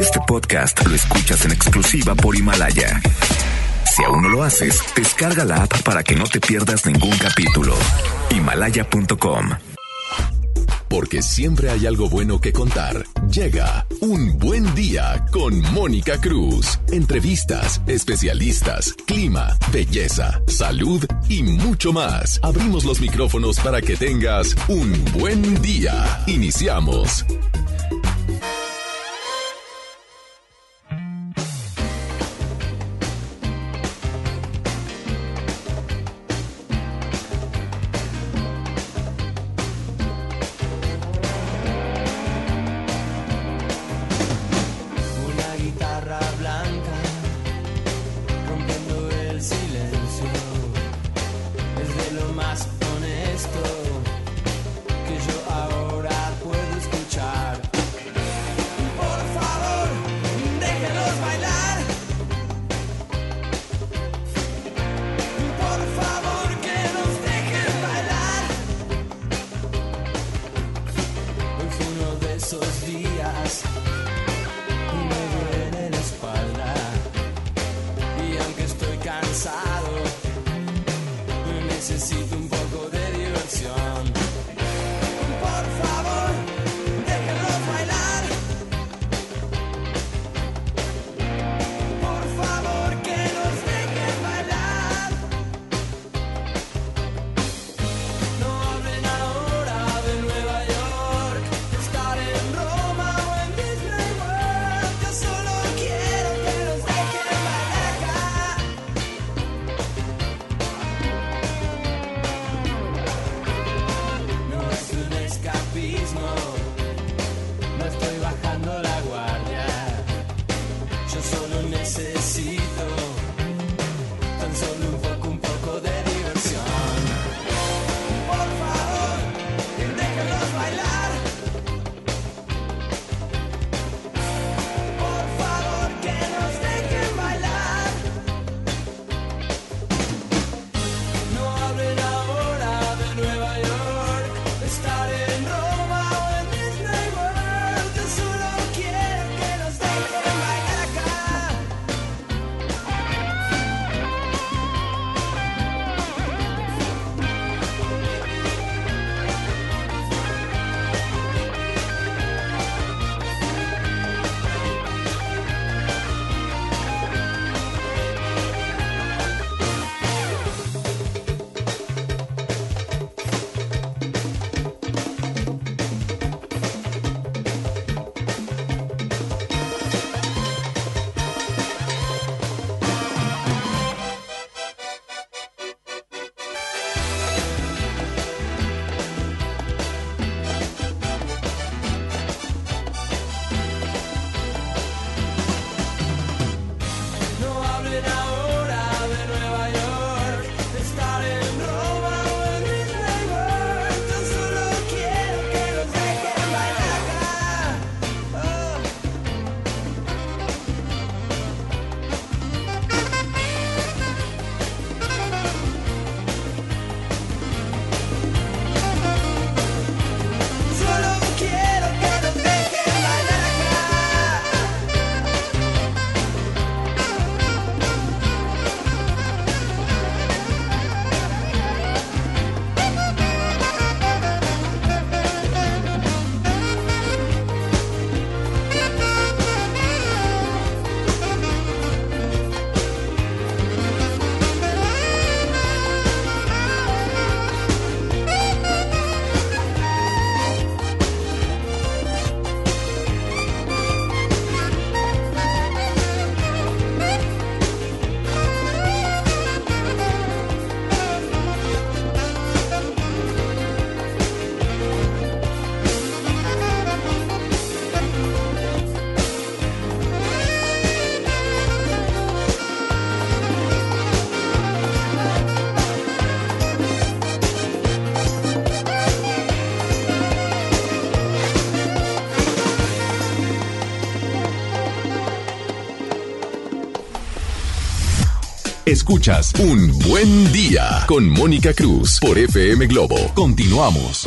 Este podcast lo escuchas en exclusiva por Himalaya. Si aún no lo haces, descarga la app para que no te pierdas ningún capítulo. Himalaya.com. Porque siempre hay algo bueno que contar. Llega un buen día con Mónica Cruz. Entrevistas, especialistas, clima, belleza, salud y mucho más. Abrimos los micrófonos para que tengas un buen día. Iniciamos. Escuchas Un Buen Día con Mónica Cruz por FM Globo. Continuamos.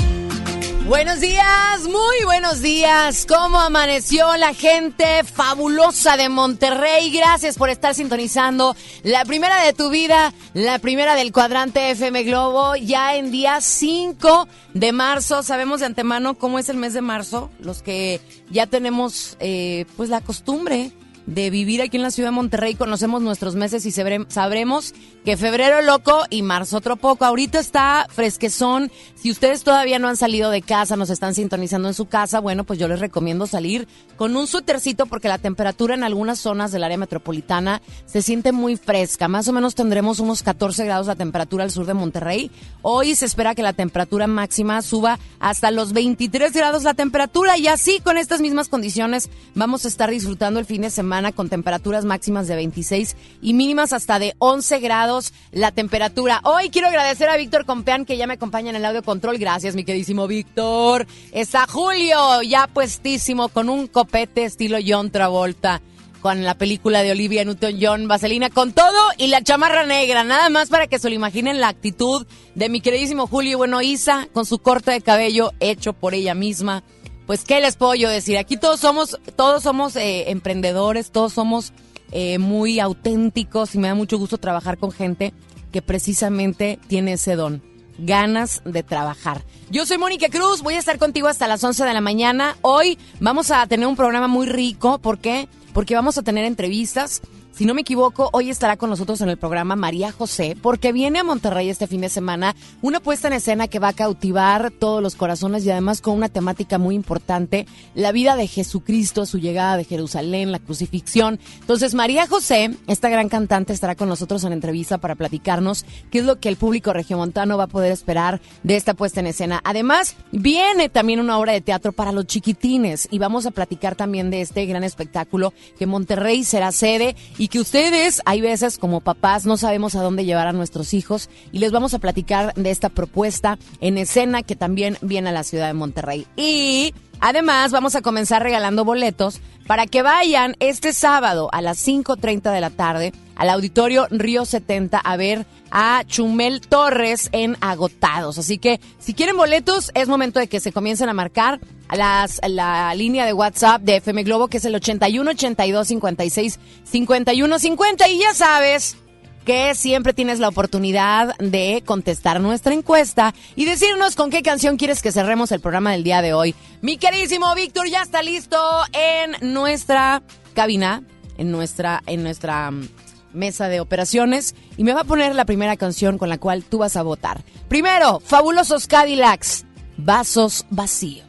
Buenos días, muy buenos días. ¿Cómo amaneció la gente fabulosa de Monterrey? Gracias por estar sintonizando la primera de tu vida, la primera del cuadrante FM Globo, ya en día 5 de marzo. Sabemos de antemano cómo es el mes de marzo, los que ya tenemos eh, pues la costumbre de vivir aquí en la ciudad de Monterrey, conocemos nuestros meses y sabrem- sabremos que febrero loco y marzo otro poco. Ahorita está fresquezón. Si ustedes todavía no han salido de casa, nos están sintonizando en su casa, bueno, pues yo les recomiendo salir con un suétercito porque la temperatura en algunas zonas del área metropolitana se siente muy fresca. Más o menos tendremos unos 14 grados la temperatura al sur de Monterrey. Hoy se espera que la temperatura máxima suba hasta los 23 grados la temperatura y así con estas mismas condiciones vamos a estar disfrutando el fin de semana con temperaturas máximas de 26 y mínimas hasta de 11 grados la temperatura. Hoy quiero agradecer a Víctor Compeán que ya me acompaña en el audio control. Gracias, mi queridísimo Víctor. Está Julio ya puestísimo con un copete estilo John Travolta con la película de Olivia Newton-John, Vaselina, con todo y la chamarra negra, nada más para que se lo imaginen la actitud de mi queridísimo Julio. Bueno, Isa, con su corte de cabello hecho por ella misma. Pues, ¿qué les puedo yo decir? Aquí todos somos, todos somos eh, emprendedores, todos somos eh, muy auténticos y me da mucho gusto trabajar con gente que precisamente tiene ese don ganas de trabajar. Yo soy Mónica Cruz, voy a estar contigo hasta las 11 de la mañana. Hoy vamos a tener un programa muy rico, ¿por qué? Porque vamos a tener entrevistas. Si no me equivoco, hoy estará con nosotros en el programa María José, porque viene a Monterrey este fin de semana una puesta en escena que va a cautivar todos los corazones y además con una temática muy importante, la vida de Jesucristo, su llegada de Jerusalén, la crucifixión. Entonces, María José, esta gran cantante, estará con nosotros en entrevista para platicarnos qué es lo que el público regiomontano va a poder esperar de esta puesta en escena. Además, viene también una obra de teatro para los chiquitines y vamos a platicar también de este gran espectáculo que Monterrey será sede y que ustedes, hay veces como papás, no sabemos a dónde llevar a nuestros hijos y les vamos a platicar de esta propuesta en escena que también viene a la ciudad de Monterrey. Y además vamos a comenzar regalando boletos para que vayan este sábado a las 5.30 de la tarde al auditorio Río 70 a ver a Chumel Torres en Agotados. Así que si quieren boletos, es momento de que se comiencen a marcar las, la línea de WhatsApp de FM Globo, que es el 81 82 56 51 50. Y ya sabes que siempre tienes la oportunidad de contestar nuestra encuesta y decirnos con qué canción quieres que cerremos el programa del día de hoy. Mi queridísimo Víctor ya está listo en nuestra cabina, en nuestra, en nuestra mm, mesa de operaciones y me va a poner la primera canción con la cual tú vas a votar. Primero, Fabulosos Cadillacs, Vasos Vacíos.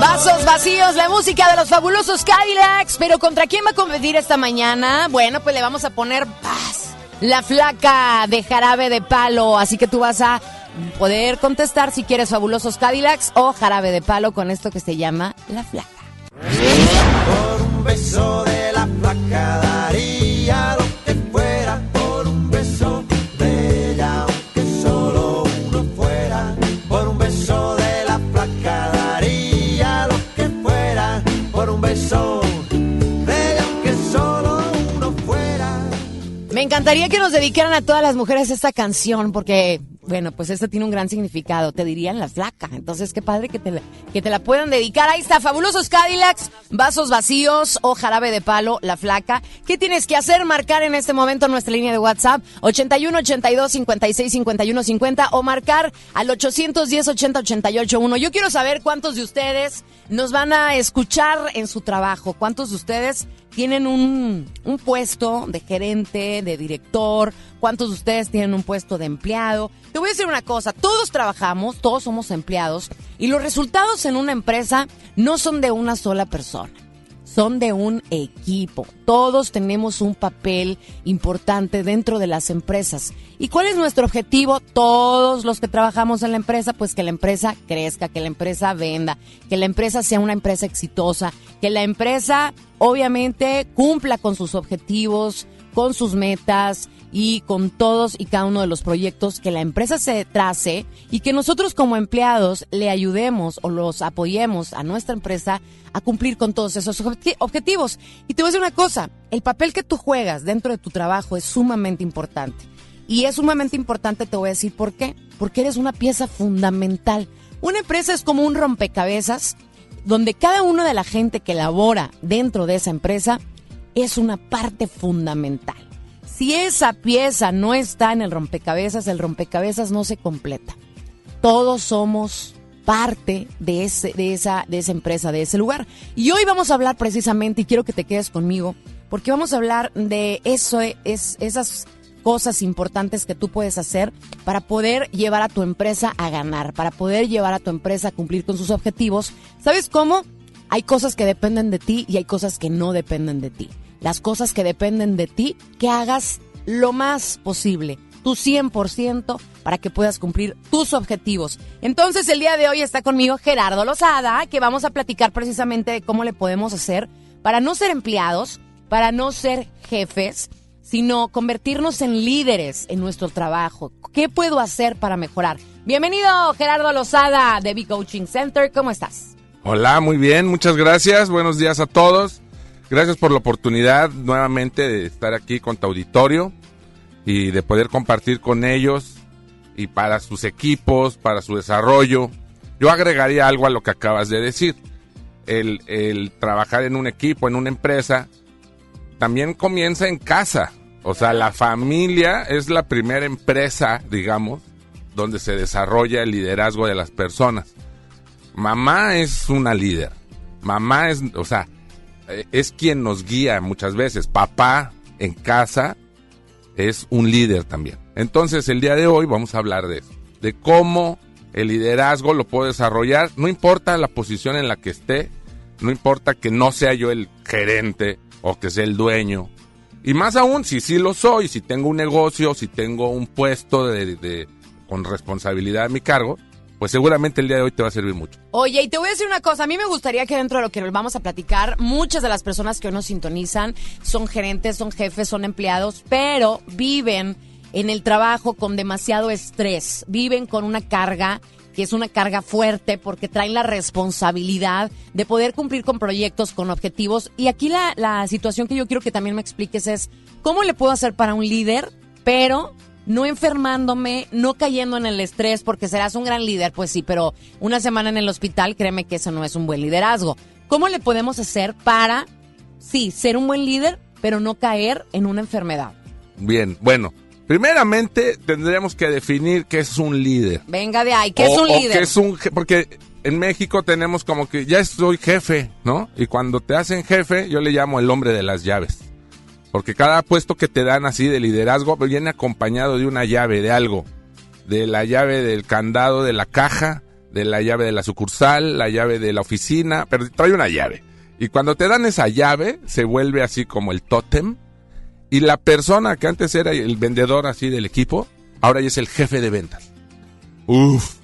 Vasos vacíos, la música de los fabulosos Cadillacs. Pero ¿contra quién va a competir esta mañana? Bueno, pues le vamos a poner paz. La flaca de jarabe de palo. Así que tú vas a poder contestar si quieres fabulosos Cadillacs o jarabe de palo con esto que se llama La flaca. Por un beso de la flaca daría lo que Me encantaría que nos dedicaran a todas las mujeres esta canción porque, bueno, pues esta tiene un gran significado. Te dirían la flaca. Entonces, qué padre que te, la, que te la puedan dedicar. Ahí está, fabulosos Cadillacs, vasos vacíos o jarabe de palo, la flaca. ¿Qué tienes que hacer? Marcar en este momento nuestra línea de WhatsApp 81 82 56 51 50 o marcar al 810 80 88 1. Yo quiero saber cuántos de ustedes nos van a escuchar en su trabajo. ¿Cuántos de ustedes tienen un, un puesto de gerente, de director? ¿Cuántos de ustedes tienen un puesto de empleado? Te voy a decir una cosa, todos trabajamos, todos somos empleados y los resultados en una empresa no son de una sola persona son de un equipo. Todos tenemos un papel importante dentro de las empresas. ¿Y cuál es nuestro objetivo? Todos los que trabajamos en la empresa, pues que la empresa crezca, que la empresa venda, que la empresa sea una empresa exitosa, que la empresa obviamente cumpla con sus objetivos, con sus metas, y con todos y cada uno de los proyectos que la empresa se trace y que nosotros como empleados le ayudemos o los apoyemos a nuestra empresa a cumplir con todos esos obje- objetivos. Y te voy a decir una cosa, el papel que tú juegas dentro de tu trabajo es sumamente importante. Y es sumamente importante, te voy a decir por qué. Porque eres una pieza fundamental. Una empresa es como un rompecabezas donde cada uno de la gente que labora dentro de esa empresa es una parte fundamental. Si esa pieza no está en el rompecabezas, el rompecabezas no se completa. Todos somos parte de, ese, de, esa, de esa empresa, de ese lugar. Y hoy vamos a hablar precisamente, y quiero que te quedes conmigo, porque vamos a hablar de eso, es, esas cosas importantes que tú puedes hacer para poder llevar a tu empresa a ganar, para poder llevar a tu empresa a cumplir con sus objetivos. ¿Sabes cómo? Hay cosas que dependen de ti y hay cosas que no dependen de ti. Las cosas que dependen de ti, que hagas lo más posible, tu 100%, para que puedas cumplir tus objetivos. Entonces, el día de hoy está conmigo Gerardo Lozada, que vamos a platicar precisamente de cómo le podemos hacer para no ser empleados, para no ser jefes, sino convertirnos en líderes en nuestro trabajo. ¿Qué puedo hacer para mejorar? Bienvenido, Gerardo Lozada, de B-Coaching Center. ¿Cómo estás? Hola, muy bien, muchas gracias. Buenos días a todos. Gracias por la oportunidad nuevamente de estar aquí con tu auditorio y de poder compartir con ellos y para sus equipos, para su desarrollo. Yo agregaría algo a lo que acabas de decir. El, trabajar en un equipo, en una empresa, también comienza en casa. O sea, la familia es la primera empresa, digamos, donde se desarrolla el liderazgo de las personas. Mamá es una líder. Mamá es, o sea, es quien nos guía muchas veces. Papá en casa es un líder también. Entonces, el día de hoy vamos a hablar de eso, de cómo el liderazgo lo puedo desarrollar, no importa la posición en la que esté, no importa que no sea yo el gerente o que sea el dueño. Y más aún, si sí lo soy, si tengo un negocio, si tengo un puesto de, de- con responsabilidad a mi cargo, pues seguramente el día de hoy te va a servir mucho. Oye, y te voy a decir una cosa, a mí me gustaría que dentro de lo que vamos a platicar, muchas de las personas que hoy nos sintonizan son gerentes, son jefes, son empleados, pero viven en el trabajo con demasiado estrés, viven con una carga que es una carga fuerte porque traen la responsabilidad de poder cumplir con proyectos, con objetivos. Y aquí la, la situación que yo quiero que también me expliques es, ¿cómo le puedo hacer para un líder, pero no enfermándome, no cayendo en el estrés, porque serás un gran líder, pues sí, pero una semana en el hospital, créeme que eso no es un buen liderazgo. ¿Cómo le podemos hacer para, sí, ser un buen líder, pero no caer en una enfermedad? Bien, bueno, primeramente tendríamos que definir qué es un líder. Venga de ahí, ¿qué es un líder? qué es un porque en México tenemos como que ya soy jefe, ¿no? Y cuando te hacen jefe, yo le llamo el hombre de las llaves. Porque cada puesto que te dan así de liderazgo viene acompañado de una llave, de algo. De la llave del candado de la caja, de la llave de la sucursal, la llave de la oficina, pero trae una llave. Y cuando te dan esa llave, se vuelve así como el tótem. Y la persona que antes era el vendedor así del equipo, ahora ya es el jefe de ventas. Uf.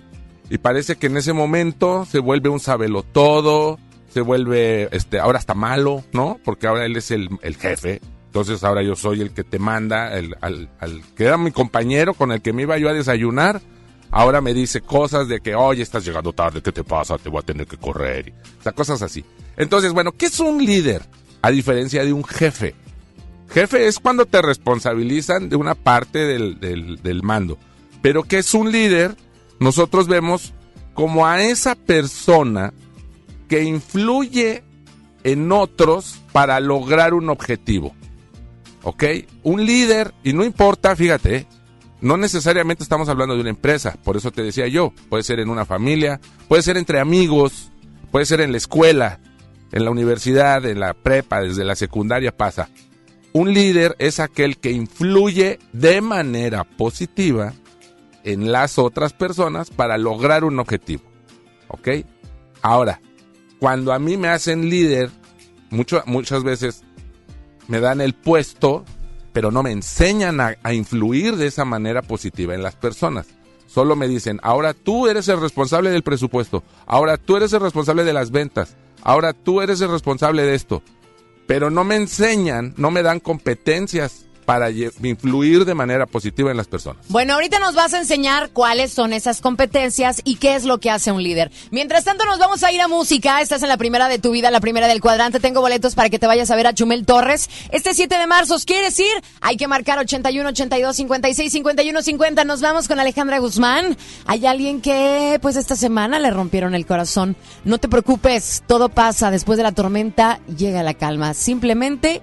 Y parece que en ese momento se vuelve un sabelotodo, se vuelve, este, ahora está malo, ¿no? Porque ahora él es el, el jefe. Entonces ahora yo soy el que te manda, el, al, al que era mi compañero con el que me iba yo a desayunar. Ahora me dice cosas de que, oye, estás llegando tarde, ¿qué te pasa? Te voy a tener que correr. O sea, cosas así. Entonces, bueno, ¿qué es un líder? A diferencia de un jefe. Jefe es cuando te responsabilizan de una parte del, del- del mando. Pero ¿qué es un líder? Nosotros vemos como a esa persona que influye en otros para lograr un objetivo. ¿Ok? Un líder, y no importa, fíjate, no necesariamente estamos hablando de una empresa, por eso te decía yo, puede ser en una familia, puede ser entre amigos, puede ser en la escuela, en la universidad, en la prepa, desde la secundaria pasa. Un líder es aquel que influye de manera positiva en las otras personas para lograr un objetivo. ¿Ok? Ahora, cuando a mí me hacen líder, mucho- muchas veces me dan el puesto, pero no me enseñan a, influir de esa manera positiva en las personas. Solo me dicen, ahora tú eres el responsable del presupuesto, ahora tú eres el responsable de las ventas, ahora tú eres el responsable de esto. Pero no me enseñan, no me dan competencias para influir de manera positiva en las personas. Bueno, ahorita nos vas a enseñar cuáles son esas competencias y qué es lo que hace un líder. Mientras tanto, nos vamos a ir a música. Estás en la primera de tu vida, la primera del cuadrante. Tengo boletos para que te vayas a ver a Chumel Torres. Este 7 de marzo, ¿quieres ir? Hay que marcar 81, 82, 56, 51, 50. Nos vamos con Alejandra Guzmán. Hay alguien que, pues, esta semana le rompieron el corazón. No te preocupes, todo pasa. Después de la tormenta llega la calma. Simplemente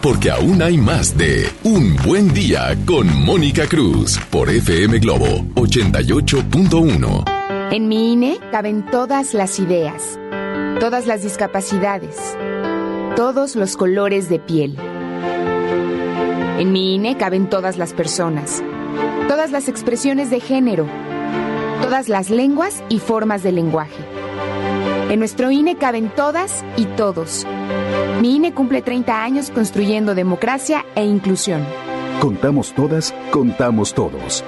Porque aún hay más de Un Buen Día con Mónica Cruz por FM Globo 88.1. En mi INE caben todas las ideas, todas las discapacidades, todos los colores de piel. En mi INE caben todas las personas, todas las expresiones de género, todas las lenguas y formas de lenguaje. En nuestro INE caben todas y todos. Mi INE cumple 30 años construyendo democracia e inclusión. Contamos todas, contamos todos.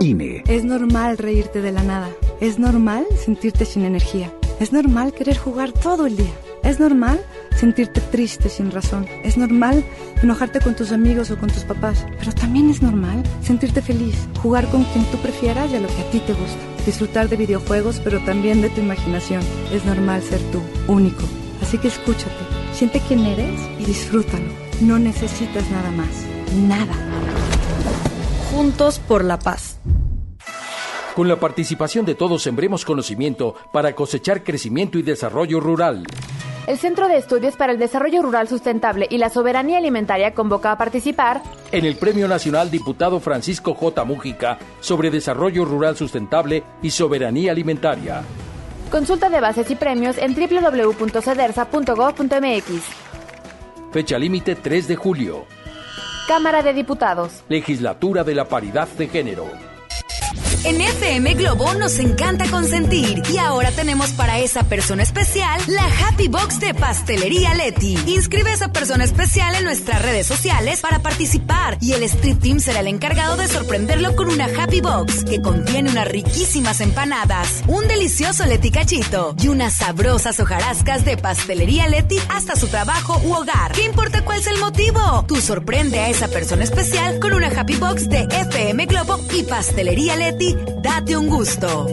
INE. Es normal reírte de la nada. Es normal sentirte sin energía. Es normal querer jugar todo el día. Es normal sentirte triste sin razón. Es normal enojarte con tus amigos o con tus papás. Pero también es normal sentirte feliz, jugar con quien tú prefieras y a lo que a ti te gusta. Disfrutar de videojuegos, pero también de tu imaginación. Es normal ser tú, único. Así que escúchate, siente quién eres y disfrútalo. No necesitas nada más. Nada. Juntos por la paz. Con la participación de todos sembremos conocimiento para cosechar crecimiento y desarrollo rural. El Centro de Estudios para el Desarrollo Rural Sustentable y la Soberanía Alimentaria convoca a participar En el Premio Nacional Diputado Francisco J. Mújica sobre Desarrollo Rural Sustentable y Soberanía Alimentaria. Consulta de bases y premios en www.cedersa.gov.mx. Fecha límite 3 de julio. Cámara de Diputados. Legislatura de la Paridad de Género. En FM Globo nos encanta consentir y ahora tenemos para esa persona especial la Happy Box de Pastelería Leti. Inscribe a esa persona especial en nuestras redes sociales para participar y el Street Team será el encargado de sorprenderlo con una Happy Box que contiene unas riquísimas empanadas, un delicioso Leti cachito y unas sabrosas hojarascas de Pastelería Leti hasta su trabajo u hogar. ¿Qué importa cuál es el motivo? Tú sorprende a esa persona especial con una Happy Box de FM Globo y Pastelería Leti date un gusto.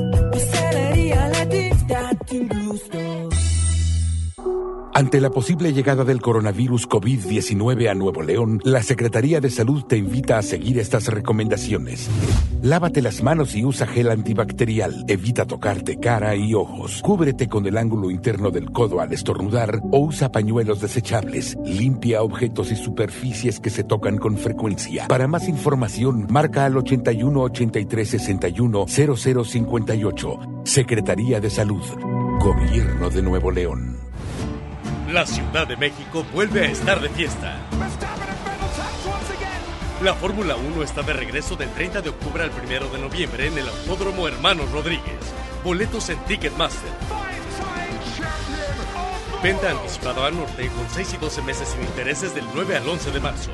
Ante la posible llegada del coronavirus COVID-19 a Nuevo León, la Secretaría de Salud te invita a seguir estas recomendaciones. Lávate las manos y usa gel antibacterial. Evita tocarte cara y ojos. Cúbrete con el ángulo interno del codo al estornudar o usa pañuelos desechables. Limpia objetos y superficies que se tocan con frecuencia. Para más información, marca al 81 83 61 0058. Secretaría de Salud. Gobierno de Nuevo León. La Ciudad de México vuelve a estar de fiesta. La Fórmula 1 está de regreso del 30 de octubre al 1 de noviembre en el Autódromo Hermanos Rodríguez. Boletos en Ticketmaster. Venta anticipada al norte con 6 y 12 meses sin intereses del 9 al 11 de marzo.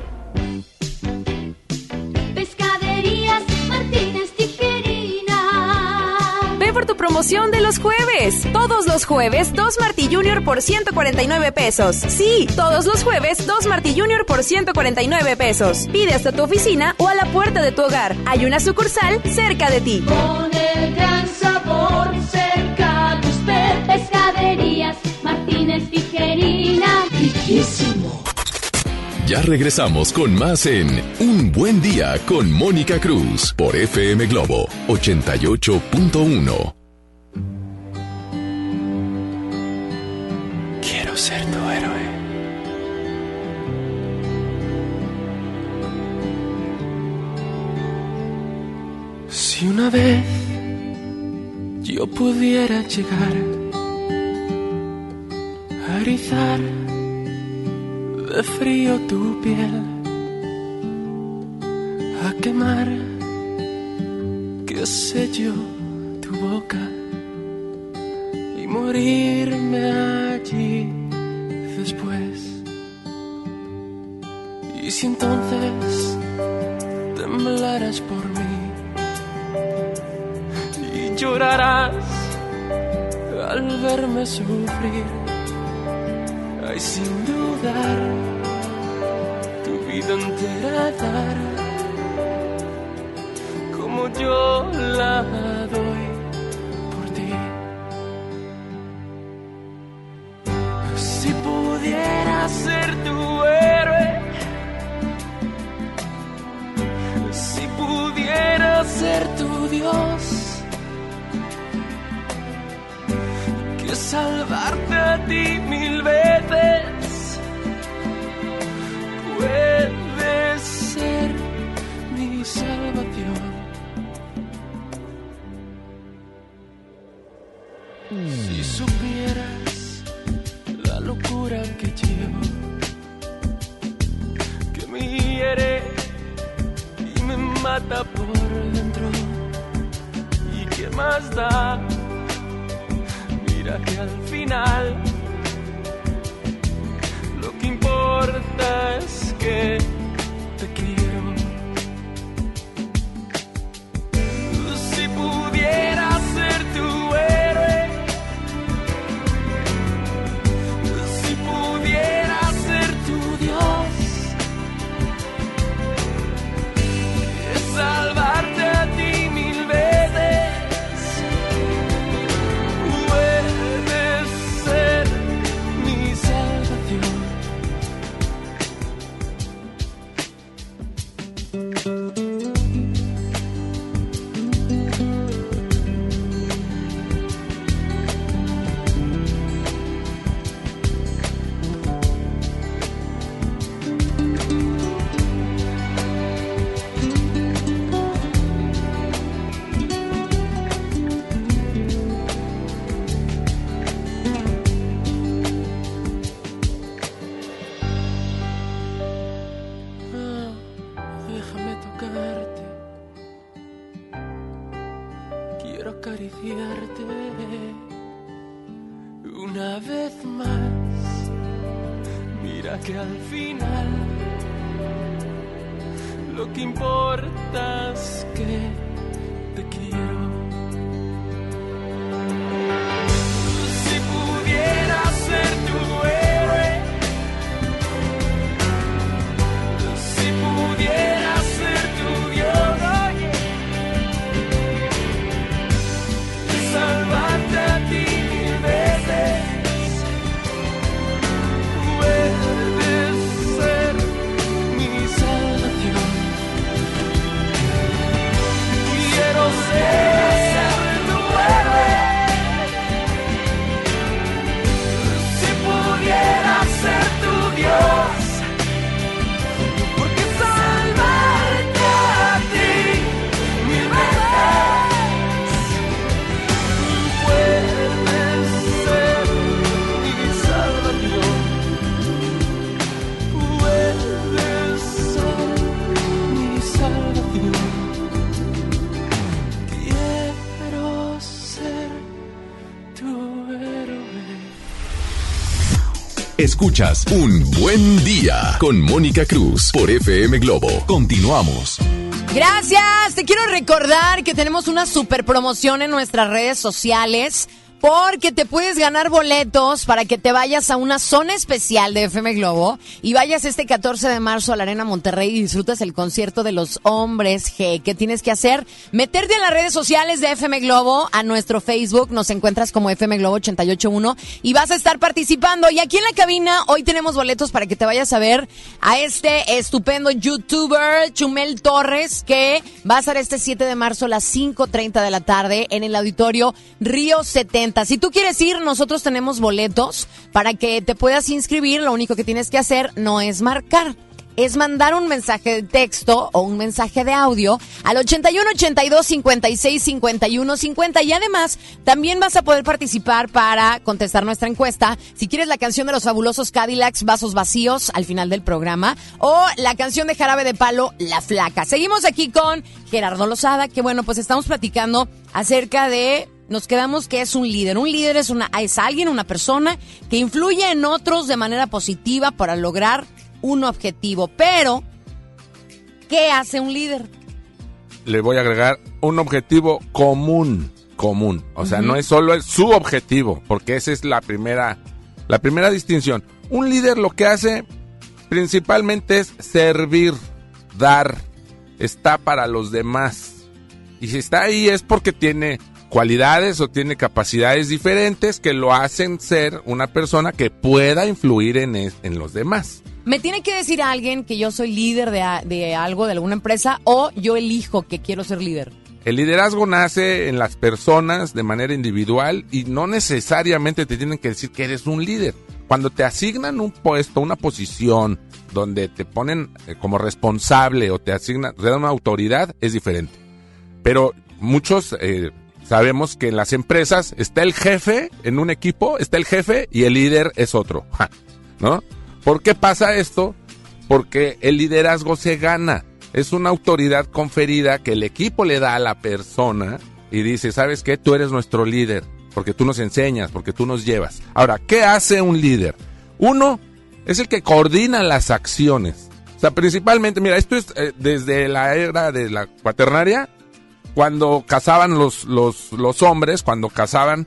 Por tu promoción de los jueves. Todos los jueves, 2 Martí Junior por 149 pesos. Sí, todos los jueves, 2 Martí Junior por 149 pesos. Pide hasta tu oficina o a la puerta de tu hogar. Hay una sucursal cerca de ti. Con el gran sabor cerca de usted. Pescaderías Martínez Tijerina. Riquísimo. Ya regresamos con más en Un Buen Día con Mónica Cruz por FM Globo 88.1. Quiero ser tu héroe. Si una vez yo pudiera llegar a erizar de frío tu piel, a quemar, qué sé yo, tu boca y morirme allí después. Y si entonces temblarás por mí y llorarás al verme sufrir, ay sin dudar, tu vida entera dar, como yo la Escuchas Un Buen Día con Mónica Cruz por FM Globo. Continuamos. Gracias. Te quiero recordar que tenemos una super promoción en nuestras redes sociales. Porque te puedes ganar boletos para que te vayas a una zona especial de FM Globo y vayas este 14 de marzo a la Arena Monterrey y disfrutas el concierto de los hombres G. ¿Qué tienes que hacer? Meterte en las redes sociales de FM Globo, a nuestro Facebook, nos encuentras como FM Globo 881 y vas a estar participando. Y aquí en la cabina hoy tenemos boletos para que te vayas a ver a este estupendo youtuber Chumel Torres que va a estar este 7 de marzo a las 5.30 de la tarde en el auditorio Río 70. Si tú quieres ir, nosotros tenemos boletos para que te puedas inscribir. Lo único que tienes que hacer no es marcar. Es mandar un mensaje de texto o un mensaje de audio al 81 82 56 51 50 y además también vas a poder participar para contestar nuestra encuesta si quieres la canción de los fabulosos Cadillacs Vasos Vacíos al final del programa o la canción de Jarabe de Palo La Flaca. Seguimos aquí con Gerardo Lozada que bueno pues estamos platicando acerca de nos quedamos que es un líder. Un líder es, una, es alguien, una persona que influye en otros de manera positiva para lograr un objetivo. Pero, ¿qué hace un líder? Le voy a agregar un objetivo común, común. O sea, no es solo el- su objetivo, porque esa es la primera, la primera distinción. Un líder lo que hace principalmente es servir, dar, está para los demás. Y si está ahí es porque tiene cualidades o tiene capacidades diferentes que lo hacen ser una persona que pueda influir en, es- en los demás. Me tiene que decir a alguien que yo soy líder de, de algo, de alguna empresa, o yo elijo que quiero ser líder. El liderazgo nace en las personas de manera individual y no necesariamente te tienen que decir que eres un líder. Cuando te asignan un puesto, una posición donde te ponen eh, como responsable o te asignan, te dan una autoridad, es diferente. Pero muchos eh, sabemos que en las empresas está el jefe en un equipo, está el jefe y el líder es otro. ¿No? ¿Por qué pasa esto? Porque el liderazgo se gana. Es una autoridad conferida que el equipo le da a la persona y dice, ¿sabes qué? Tú eres nuestro líder, porque tú nos enseñas, porque tú nos llevas. Ahora, ¿qué hace un líder? Uno es el que coordina las acciones. O sea, principalmente, mira, esto es eh, desde la era de la cuaternaria, cuando cazaban los, los, hombres, cuando cazaban,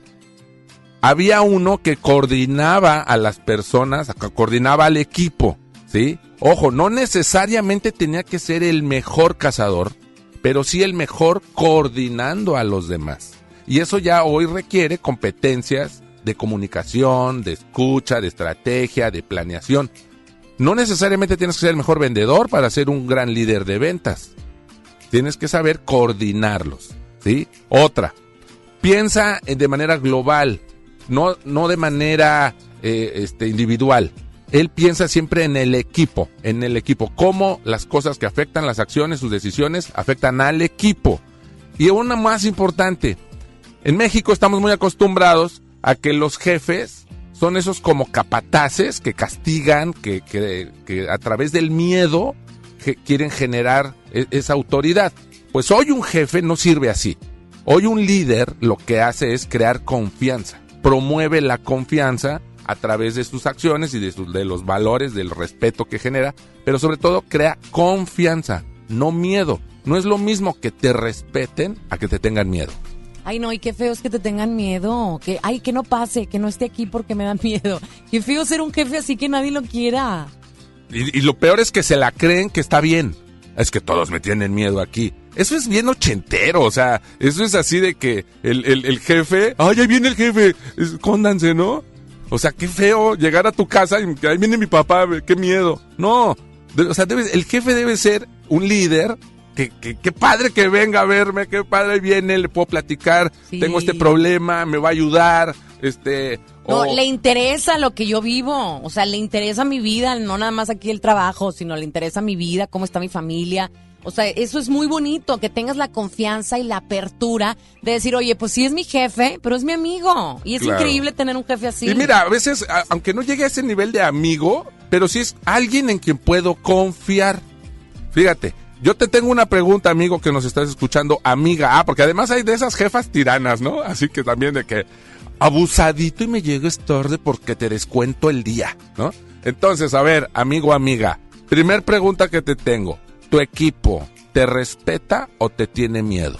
había uno que coordinaba a las personas, coordinaba al equipo, ¿sí? Ojo, no necesariamente tenía que ser el mejor cazador, pero sí el mejor coordinando a los demás. Y eso ya hoy requiere competencias de comunicación, de escucha, de estrategia, de planeación. No necesariamente tienes que ser el mejor vendedor para ser un gran líder de ventas. Tienes que saber coordinarlos, ¿sí? Otra, piensa en- de manera global, no, no de manera eh, este, individual. Él piensa siempre en el equipo, en el equipo, cómo las cosas que afectan las acciones, sus decisiones, afectan al equipo. Y una más importante, en México estamos muy acostumbrados a que los jefes son esos como capataces que castigan, que, que- a través del miedo quieren generar e- esa autoridad. Pues hoy un jefe no sirve así. Hoy un líder lo que hace es crear confianza. promueve la confianza a través de sus acciones y de, sus- de los valores, del respeto que genera, pero sobre todo crea confianza, no miedo. No es lo mismo que te respeten a que te tengan miedo. Ay, no, y qué feo es que te tengan miedo. Que, ay, que no pase, que no esté aquí porque me da miedo. Qué feo ser un jefe así que nadie lo quiera. Y, y lo peor es que se la creen que está bien. Es que todos me tienen miedo aquí. Eso es bien ochentero, o sea, eso es así de que el, el- el jefe, ay, ahí viene el jefe, escóndanse, ¿no? O sea, qué feo llegar a tu casa y que ahí viene mi papá, qué miedo. No, de- o sea, debe- el jefe debe ser un líder. Que, que, qué padre que venga a verme, qué padre viene, le puedo platicar, Sí. tengo este problema, me va a ayudar, este... No, o- le interesa lo que yo vivo. O sea, le interesa mi vida, no nada más aquí el trabajo, sino le interesa mi vida, cómo está mi familia. O sea, eso es muy bonito, que tengas la confianza y la apertura de decir, oye, pues sí es mi jefe, pero es mi amigo. Y es Claro. increíble tener un jefe así. Y mira, a veces, a- aunque no llegue a ese nivel de amigo, pero sí es alguien en quien puedo confiar. Fíjate, yo te tengo una pregunta, amigo, que nos estás escuchando, amiga. Ah, porque además hay de esas jefas tiranas, ¿no? Así que también de que abusadito y me llegues tarde porque te descuento el día, ¿no? Entonces, a ver, amigo, amiga, primer pregunta que te tengo. ¿Tu equipo te respeta o te tiene miedo?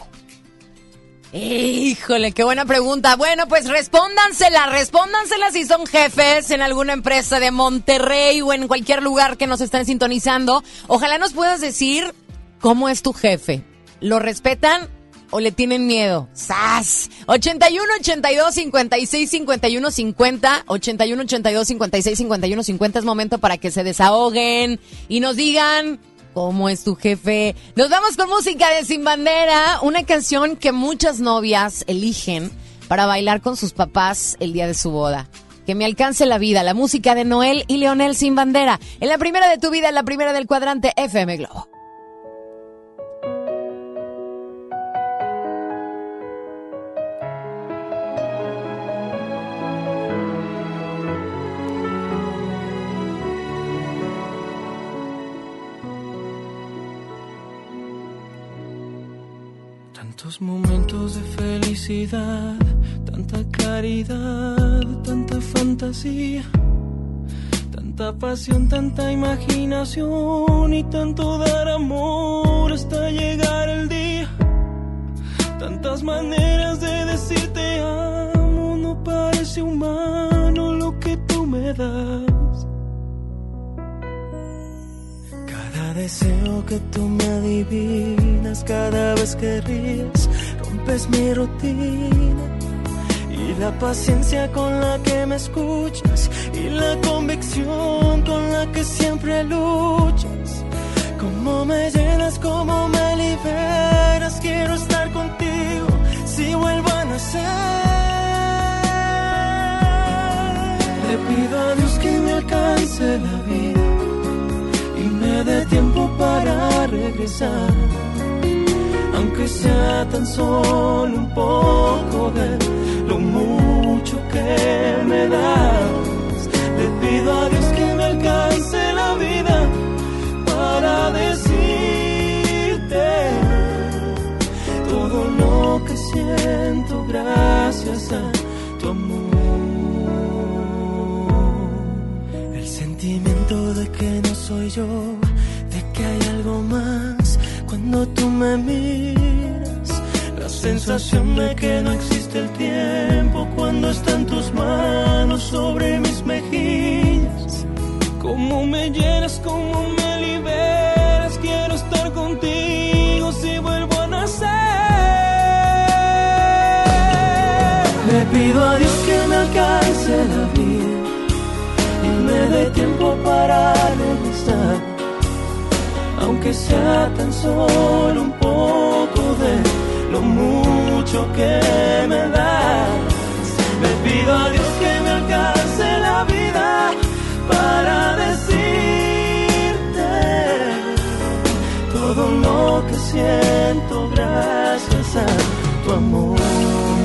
Híjole, qué buena pregunta. Bueno, pues respóndansela, respóndansela si son jefes en alguna empresa de Monterrey o en cualquier lugar que nos estén sintonizando. Ojalá nos puedas decir cómo es tu jefe. ¿Lo respetan o le tienen miedo? ¡Sas! 81 82 56 51 50 81 82 56 51 50 es momento para que se desahoguen y nos digan ¿Cómo es tu jefe? Nos vamos con música de Sin Bandera, una canción que muchas novias eligen para bailar con sus papás el día de su boda. Que me alcance la vida, la música de Noel y Leonel Sin Bandera. En la primera de tu vida, en la primera del cuadrante FM Globo. Momentos de felicidad, tanta claridad, tanta fantasía, tanta pasión, tanta imaginación y tanto dar amor hasta llegar el día. Tantas maneras de decirte amo, no parece humano lo que tú me das. Deseo que tú me adivinas, cada vez que ríes, rompes mi rutina. Y la paciencia con la que me escuchas, y la convicción con la que siempre luchas. Cómo me llenas, cómo me liberas, quiero estar contigo si vuelvo a nacer. Le pido a Dios que me alcance la vida me tiempo para regresar. Aunque sea tan solo un poco de lo mucho que me das. Le pido a Dios que me alcance la vida para decirte todo lo que siento gracias a tu amor. El sentimiento de que no soy yo, que hay algo más cuando tú me miras. La sensación de que no existe el tiempo cuando están tus manos sobre mis mejillas. Cómo me llenas, cómo me liberas, quiero estar contigo si vuelvo a nacer. Le pido a Dios que me alcance la vida y me dé tiempo para regresar, aunque sea tan solo un poco de lo mucho que me das. Le pido a Dios que me alcance la vida para decirte todo lo que siento gracias a tu amor.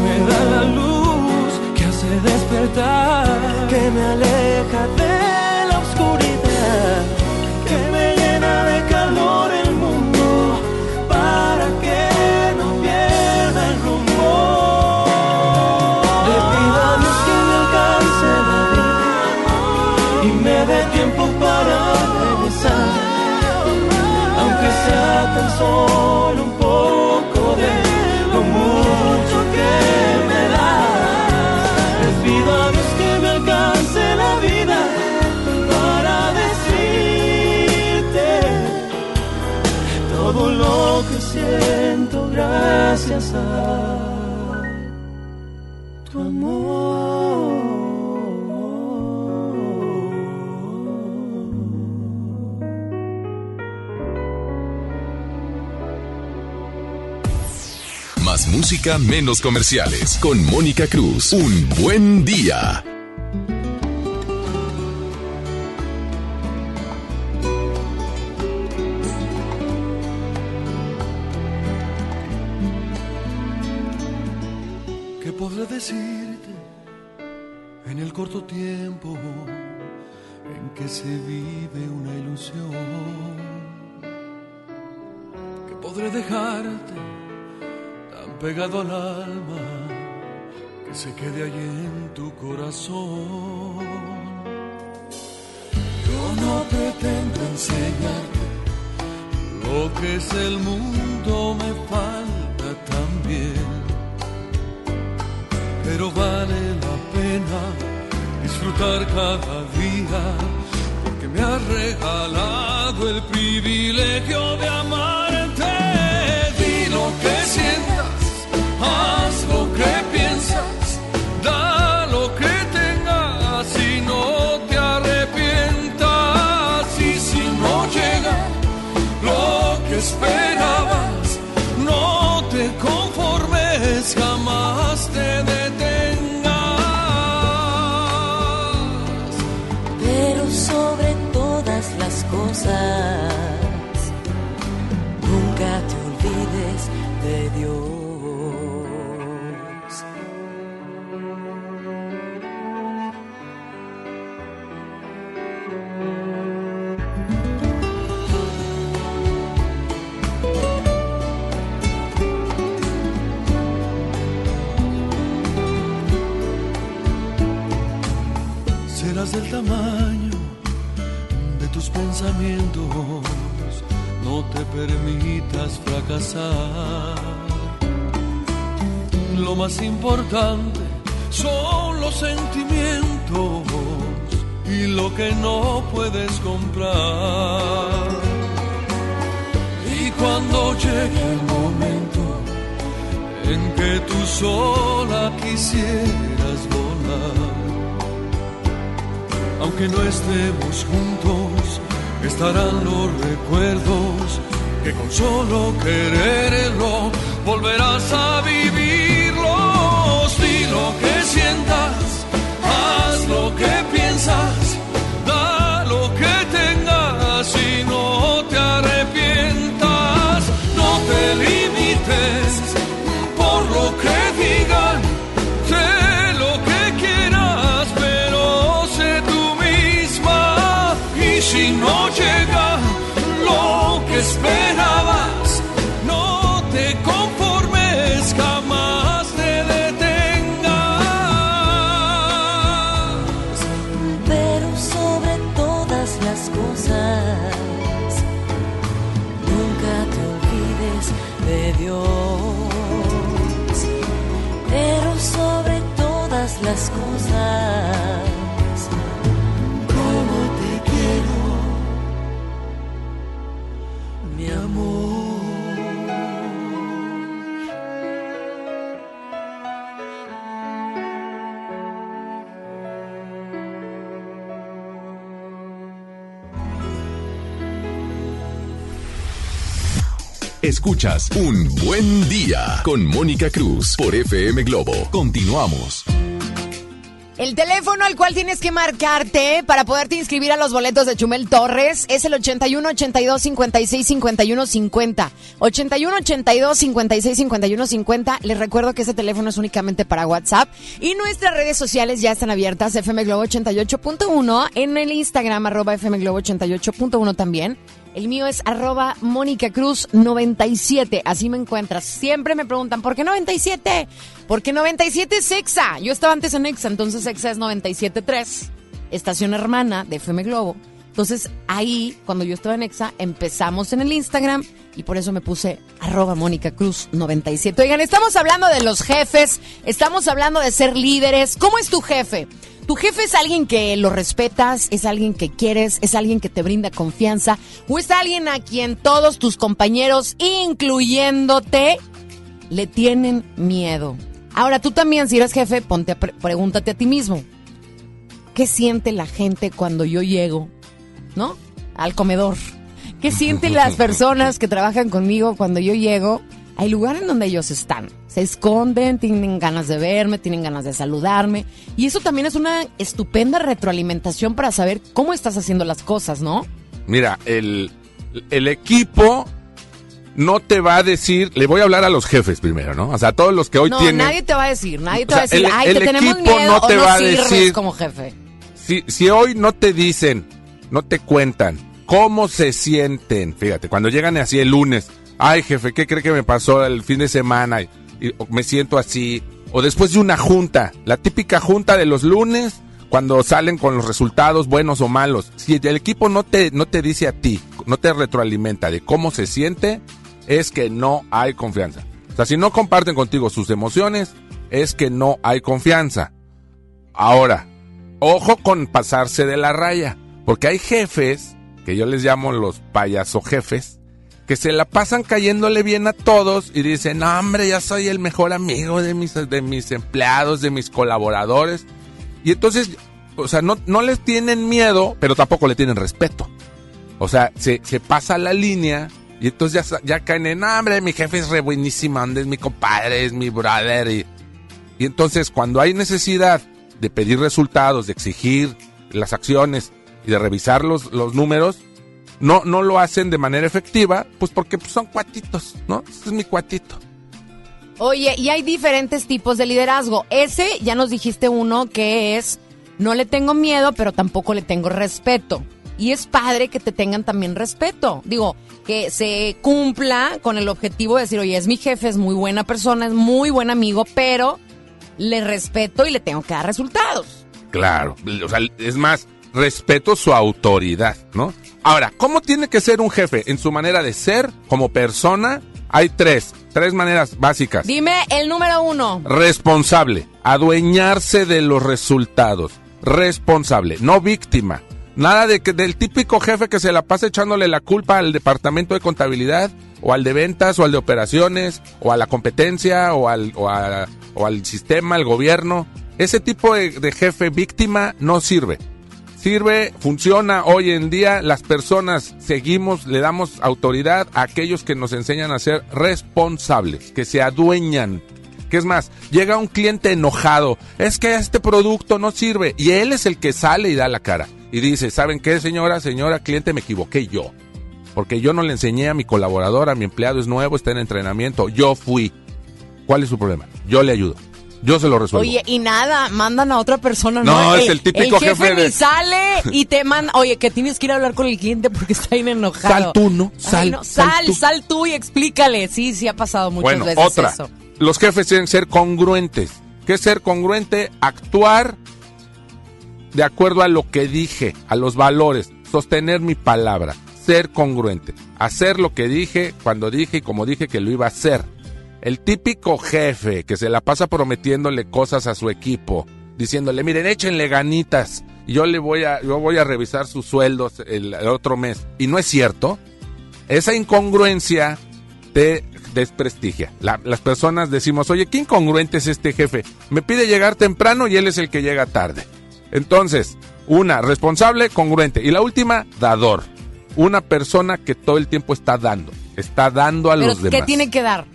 Me da la luz que hace despertar, que me aleja de tan solo un poco de lo mucho que me das. Les pido a Dios que me alcance la vida para decirte todo lo que siento gracias a música, menos comerciales. Con Mónica Cruz. Un buen día. Escuchas Un Buen Día con Mónica Cruz por FM Globo. Continuamos. El teléfono al cual tienes que marcarte para poderte inscribir a los boletos de Chumel Torres es el 81 82 56 51 50. 81 82 56 51 50. Les recuerdo que ese teléfono es únicamente para WhatsApp y nuestras redes sociales ya están abiertas. FM Globo 88.1 en el Instagram arroba FM Globo 88.1 también. El mío es arroba Mónica Cruz 97. Así me encuentras. Siempre me preguntan, ¿por qué 97? Porque 97 es EXA. Yo estaba antes en EXA, entonces EXA es 97.3. Estación hermana de FM Globo. Entonces ahí, cuando yo estaba en EXA, empezamos en el Instagram y por eso me puse arroba Mónica Cruz 97. Oigan, estamos hablando de los jefes, estamos hablando de ser líderes. ¿Cómo es tu jefe? Tu jefe es alguien que lo respetas, es alguien que quieres, es alguien que te brinda confianza, o es alguien a quien todos tus compañeros, incluyéndote, le tienen miedo. Ahora tú también, si eres jefe, ponte a pre- pregúntate a ti mismo, ¿qué siente la gente cuando yo llego, no? Al comedor. ¿Qué sienten las personas que trabajan conmigo cuando yo llego al lugar en donde ellos están? Se esconden, tienen ganas de verme, tienen ganas de saludarme. Y eso también es una estupenda retroalimentación para saber cómo estás haciendo las cosas, ¿no? Mira, el, el equipo no te va a decir, le voy a hablar a los jefes primero, ¿no? O sea, a todos los que hoy no, tienen... nadie te va a decir, nadie te O va a decir, el- ay, el te tenemos equipo miedo no te o va no a decir- como jefe. Si, si hoy no te dicen, no te cuentan cómo se sienten, fíjate, cuando llegan así el lunes, ay jefe, ¿qué cree que me pasó el fin de semana? Y, me siento así. O después de una junta, la típica junta de los lunes, cuando salen con los resultados buenos o malos. Si el equipo no te, no te dice a ti, no te retroalimenta de cómo se siente, es que no hay confianza. O sea, si no comparten contigo sus emociones, es que no hay confianza. Ahora, ojo con pasarse de la raya, porque hay jefes, que yo les llamo los payaso jefes, que se la pasan cayéndole bien a todos y dicen, no, hombre, ya soy el mejor amigo de mis, de mis empleados, de mis colaboradores. Y entonces, o sea, no, no les tienen miedo, pero tampoco le tienen respeto. O sea, se, se pasa la línea y entonces ya, ya caen en, hombre, mi jefe es re buenísimo, es mi compadre, es mi brother. Y, y entonces cuando hay necesidad de pedir resultados, de exigir las acciones y de revisar los, los números, no, no lo hacen de manera efectiva, pues porque pues, son cuatitos, ¿no? Este es mi cuatito. Oye, y hay diferentes tipos de liderazgo. Ese, ya nos dijiste uno que es, no le tengo miedo, pero tampoco le tengo respeto. Y es padre que te tengan también respeto. Digo, que se cumpla con el objetivo de decir, oye, es mi jefe, es muy buena persona, es muy buen amigo, pero le respeto y le tengo que dar resultados. Claro, o sea, es más, respeto su autoridad, ¿no? Ahora, ¿cómo tiene que ser un jefe? En su manera de ser, como persona, hay tres, tres maneras básicas. Dime el número uno. Responsable, adueñarse de los resultados. Responsable, no víctima. Nada de que del típico jefe que se la pasa echándole la culpa al departamento de contabilidad o al de ventas o al de operaciones o a la competencia o al, o a- o al sistema, al gobierno. Ese tipo de, de jefe víctima no sirve. Sirve, funciona hoy en día. Las personas seguimos, le damos autoridad a aquellos que nos enseñan a ser responsables, que se adueñan. Que es más, llega un cliente enojado, es que este producto no sirve y él es el que sale y da la cara y dice, ¿saben qué señora, señora cliente? Me equivoqué yo. Porque yo no le enseñé a mi colaborador, a mi empleado es nuevo, está en entrenamiento, yo fui. ¿Cuál es su problema? Yo le ayudo. Yo se lo resuelvo. Oye, y nada, mandan a otra persona, ¿no? No, es el típico el jefe, jefe de- ni sale y te manda, oye, que tienes que ir a hablar con el cliente porque está bien enojado. Sal tú, ¿no? Ay, Sal, no, sal sal, tú. sal tú y explícale. Sí, sí ha pasado muchas bueno, veces otra. eso. Los jefes tienen que ser congruentes. ¿Qué es ser congruente? Actuar de acuerdo a lo que dije, a los valores, sostener mi palabra, ser congruente, hacer lo que dije cuando dije y como dije que lo iba a hacer. El típico jefe que se la pasa prometiéndole cosas a su equipo, diciéndole, miren, échenle ganitas, yo le voy a, yo voy a revisar sus sueldos el, el otro mes. Y no es cierto. Esa incongruencia te desprestigia. La- las personas decimos, oye, qué incongruente es este jefe. Me pide llegar temprano y él es el que llega tarde. Entonces, una, responsable, congruente. Y la última, dador. Una persona que todo el tiempo está dando. Está dando a Pero, los ¿qué demás. tiene que dar?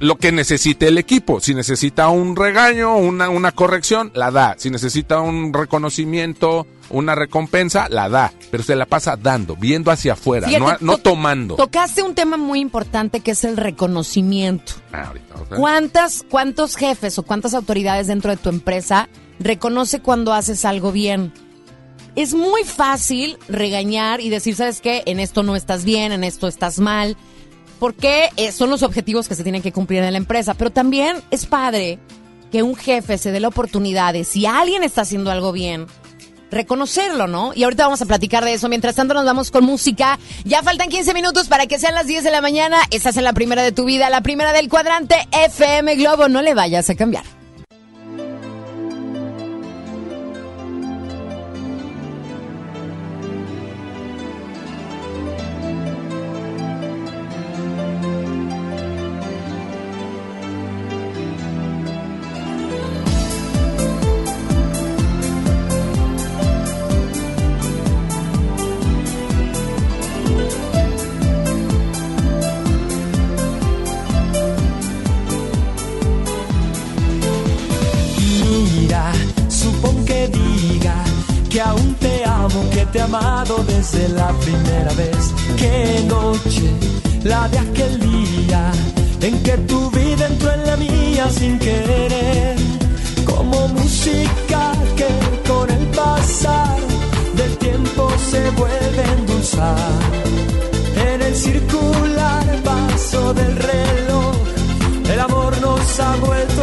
Lo que necesite el equipo. Si necesita un regaño, una, una corrección, la da. Si necesita un reconocimiento, una recompensa, la da. Pero se la pasa dando, viendo hacia afuera, Fíjate, no, no to- tomando. Tocaste un tema muy importante que es el reconocimiento. Ah, ahorita. ¿Cuántas, ¿Cuántos jefes o cuántas autoridades dentro de tu empresa reconoce cuando haces algo bien? Es muy fácil regañar y decir, ¿sabes qué? En esto no estás bien, en esto estás mal, porque eh, son los objetivos que se tienen que cumplir en la empresa. Pero también es padre que un jefe se dé la oportunidad de, si alguien está haciendo algo bien, reconocerlo, ¿no? Y ahorita vamos a platicar de eso. Mientras tanto nos vamos con música. Ya faltan 15 minutos para que sean las 10 de la mañana. Estás en la primera de tu vida, la primera del cuadrante FM Globo. No le vayas a cambiar. En el circular paso del reloj, el amor nos ha vuelto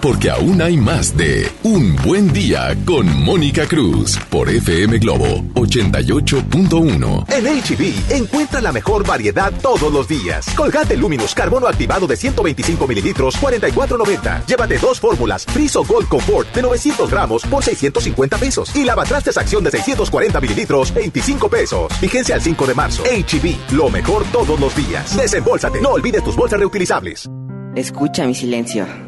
porque aún hay más de Un Buen Día con Mónica Cruz por FM Globo 88.1. En HB, encuentra la mejor variedad todos los días. Colgate Luminous Carbono activado de 125 mililitros, 44.90. Llévate dos fórmulas Friso Gold Comfort de 900 gramos por 650 pesos. Y lavatrastes acción de 640 mililitros, 25 pesos. Vigencia al 5 de marzo. HB, lo mejor todos los días. Desembolsate. No olvides tus bolsas reutilizables. Escucha mi silencio.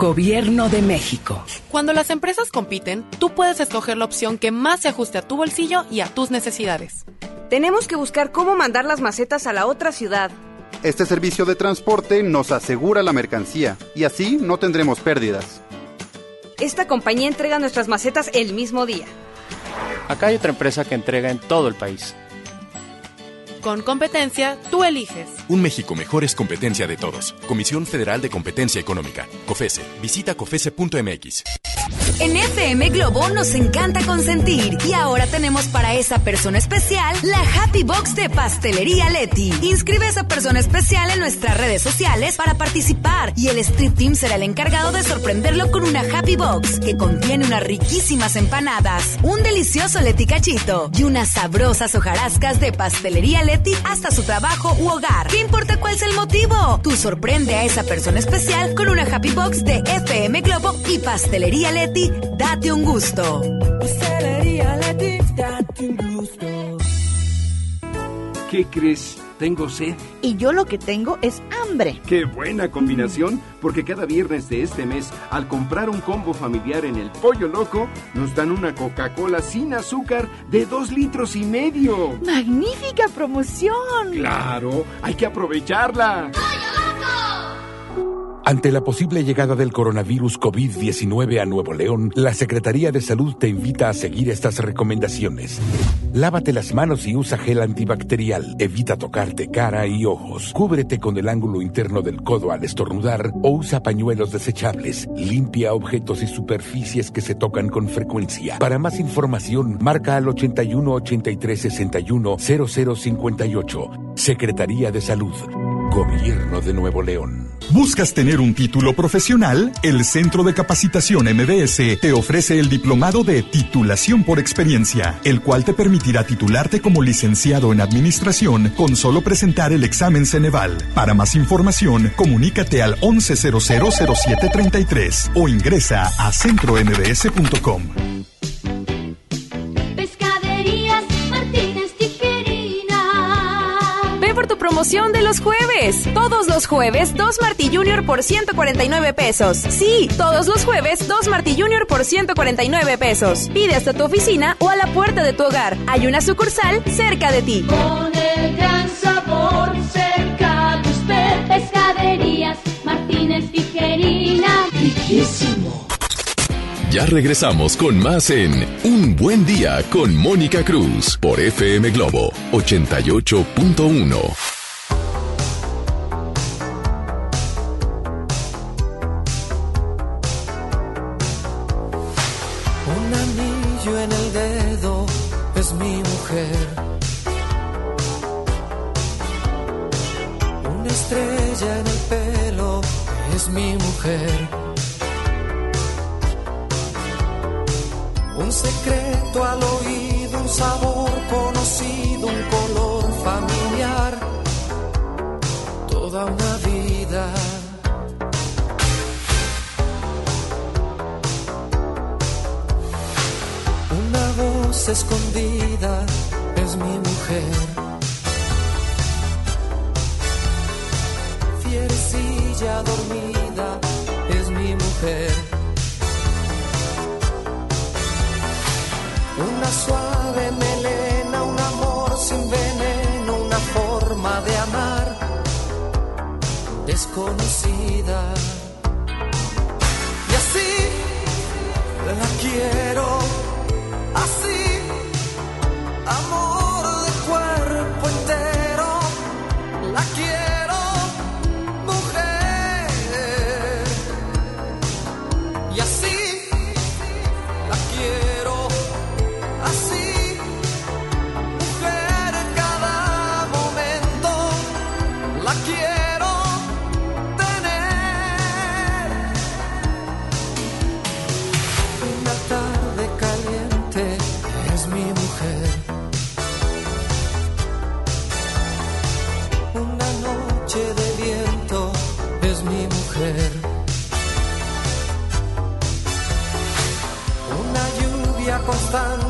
Gobierno de México. Cuando las empresas compiten, tú puedes escoger la opción que más se ajuste a tu bolsillo y a tus necesidades. Tenemos que buscar cómo mandar las macetas a la otra ciudad. Este servicio de transporte nos asegura la mercancía y así no tendremos pérdidas. Esta compañía entrega nuestras macetas el mismo día. Acá hay otra empresa que entrega en todo el país. Con competencia, tú eliges. Un México mejor es competencia de todos. Comisión Federal de Competencia Económica. COFESE. Visita COFESE.mx. En FM Globo nos encanta consentir y ahora tenemos para esa persona especial la Happy Box de Pastelería Leti. Inscribe a esa persona especial en nuestras redes sociales para participar y el Street Team será el encargado de sorprenderlo con una Happy Box que contiene unas riquísimas empanadas, un delicioso Leti cachito y unas sabrosas hojarascas de Pastelería Leti hasta su trabajo u hogar. ¿Qué importa cuál sea el motivo? Tú sorprende a esa persona especial con una Happy Box de FM Globo y Pastelería Leti. Date un gusto. Pastelería Leti, date un gusto. ¿Qué crees? Tengo sed. Y yo lo que tengo es hambre. Qué buena combinación, porque cada viernes de este mes, al comprar un combo familiar en el Pollo Loco, nos dan una Coca-Cola sin azúcar de dos litros y medio. ¡Magnífica promoción! Claro, hay que aprovecharla. Ante la posible llegada del coronavirus COVID-19 a Nuevo León, la Secretaría de Salud te invita a seguir estas recomendaciones. Lávate las manos y usa gel antibacterial. Evita tocarte cara y ojos. Cúbrete con el ángulo interno del codo al estornudar o usa pañuelos desechables. Limpia objetos y superficies que se tocan con frecuencia. Para más información, marca al 81 83 61 0058. Secretaría de Salud. Gobierno de Nuevo León. ¿Buscas tener un título profesional? El Centro de Capacitación MBS te ofrece el diplomado de titulación por experiencia, el cual te permitirá titularte como licenciado en administración con solo presentar el examen Ceneval. Para más información, comunícate al 11000733 o ingresa a centrombs.com. tu promoción de los jueves. Todos los jueves, dos Martí Junior por 149 pesos. Sí, todos los jueves, dos Martí Junior por 149 pesos. Pide hasta tu oficina o a la puerta de tu hogar. Hay una sucursal cerca de ti. Con el gran sabor cerca de usted. Pescaderías Martínez Tijerina. Riquísimo. Ya regresamos con más en Un Buen Día con Mónica Cruz por FM Globo 88.1. Un anillo en el dedo es mi mujer. Al oído, un sabor conocido, un color familiar. Toda una vida. Una voz escondida es mi mujer. Fierecilla dormida es mi mujer. Una suave melena, un amor sin veneno, una forma de amar desconocida. Y así la quiero, están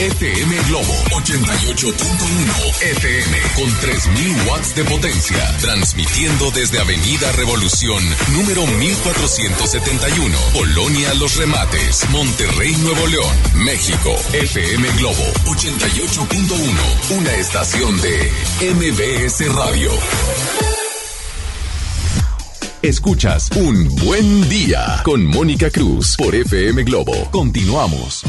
FM Globo. 88.1. FM. Con 3.000 watts de potencia. Transmitiendo desde Avenida Revolución, número 1471. Colonia Los Remates. Monterrey, Nuevo León. México. FM Globo. 88.1. Una estación de MBS Radio. Escuchas Un Buen Día con Mónica Cruz por FM Globo. Continuamos.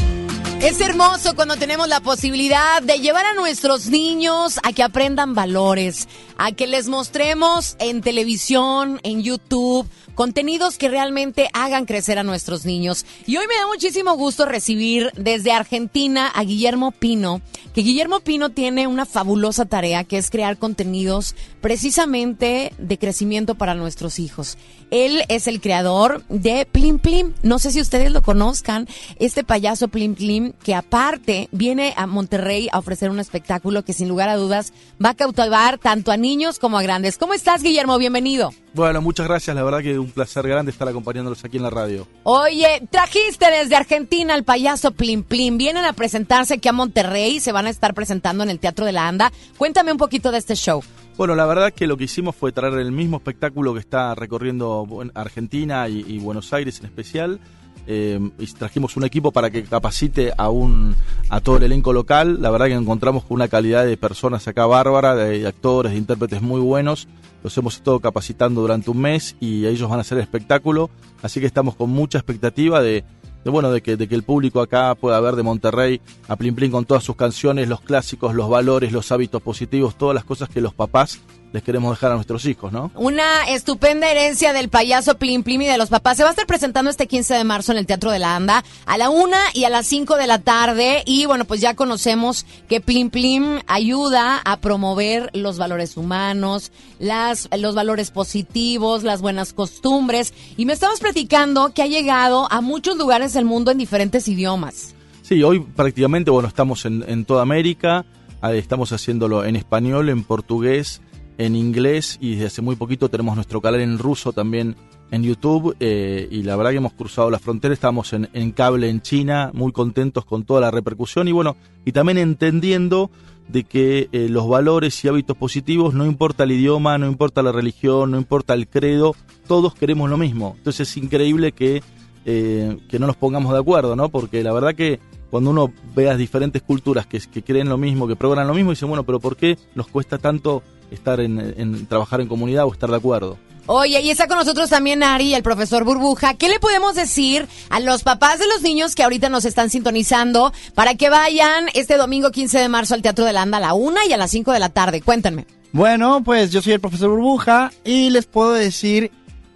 Es hermoso cuando tenemos la posibilidad de llevar a nuestros niños a que aprendan valores, a que les mostremos en televisión, en YouTube, contenidos que realmente hagan crecer a nuestros niños. Y hoy me da muchísimo gusto recibir desde Argentina a Guillermo Pino, que Guillermo Pino tiene una fabulosa tarea que es crear contenidos precisamente de crecimiento para nuestros hijos. Él es el creador de Plim Plim. No sé si ustedes lo conozcan, este payaso Plim Plim que aparte viene a Monterrey a ofrecer un espectáculo que sin lugar a dudas va a cautivar tanto a niños como a grandes. ¿Cómo estás, Guillermo? Bienvenido. Bueno, muchas gracias. La verdad que un placer grande estar acompañándolos aquí en la radio. Oye, trajiste desde Argentina al payaso Plim Plim. Vienen a presentarse aquí a Monterrey. Se van a estar presentando en el Teatro de la Anda. Cuéntame un poquito de este show. Bueno, la verdad que lo que hicimos fue traer el mismo espectáculo que está recorriendo Argentina y, y Buenos Aires en especial. Eh, y trajimos un equipo para que capacite a un a todo el elenco local. La verdad que encontramos con una calidad de personas acá bárbara, de actores, de intérpretes muy buenos. Los hemos estado capacitando durante un mes y ellos van a hacer espectáculo. Así que estamos con mucha expectativa de, bueno, de que, que el público acá pueda ver de Monterrey a Plin Plin con todas sus canciones, los clásicos, los valores, los hábitos positivos, todas las cosas que los papás les queremos dejar a nuestros hijos, ¿no? Una estupenda herencia del payaso Plim Plim y de los papás. Se va a estar presentando este 15 de marzo en el Teatro de la Anda a la una y a las 5 de la tarde. Y bueno, pues ya conocemos que Plim Plim ayuda a promover los valores humanos, las, los valores positivos, las buenas costumbres. Y me estabas platicando que ha llegado a muchos lugares del mundo en diferentes idiomas. Sí, hoy prácticamente, bueno, estamos en, en toda América, estamos haciéndolo en español, en portugués, en inglés y desde hace muy poquito tenemos nuestro canal en ruso también en YouTube eh, y la verdad que hemos cruzado la frontera, estamos en, en, cable en China, muy contentos con toda la repercusión y bueno, y también entendiendo de que eh, los valores y hábitos positivos, no importa el idioma, no importa la religión, no importa el credo, todos queremos lo mismo. Entonces es increíble que, eh, que no nos pongamos de acuerdo, ¿no? Porque la verdad que cuando uno ve a diferentes culturas que, que creen lo mismo, que programan lo mismo, dicen, bueno, pero ¿por qué nos cuesta tanto estar en, en, trabajar en comunidad o estar de acuerdo. Oye, y está con nosotros también Ari, el profesor Burbuja. ¿Qué le podemos decir a los papás de los niños que ahorita nos están sintonizando para que vayan este domingo 15 de marzo al Teatro de la Anda a la una y a las 5 de la tarde? Cuéntenme. Bueno, pues yo soy el profesor Burbuja y les puedo decir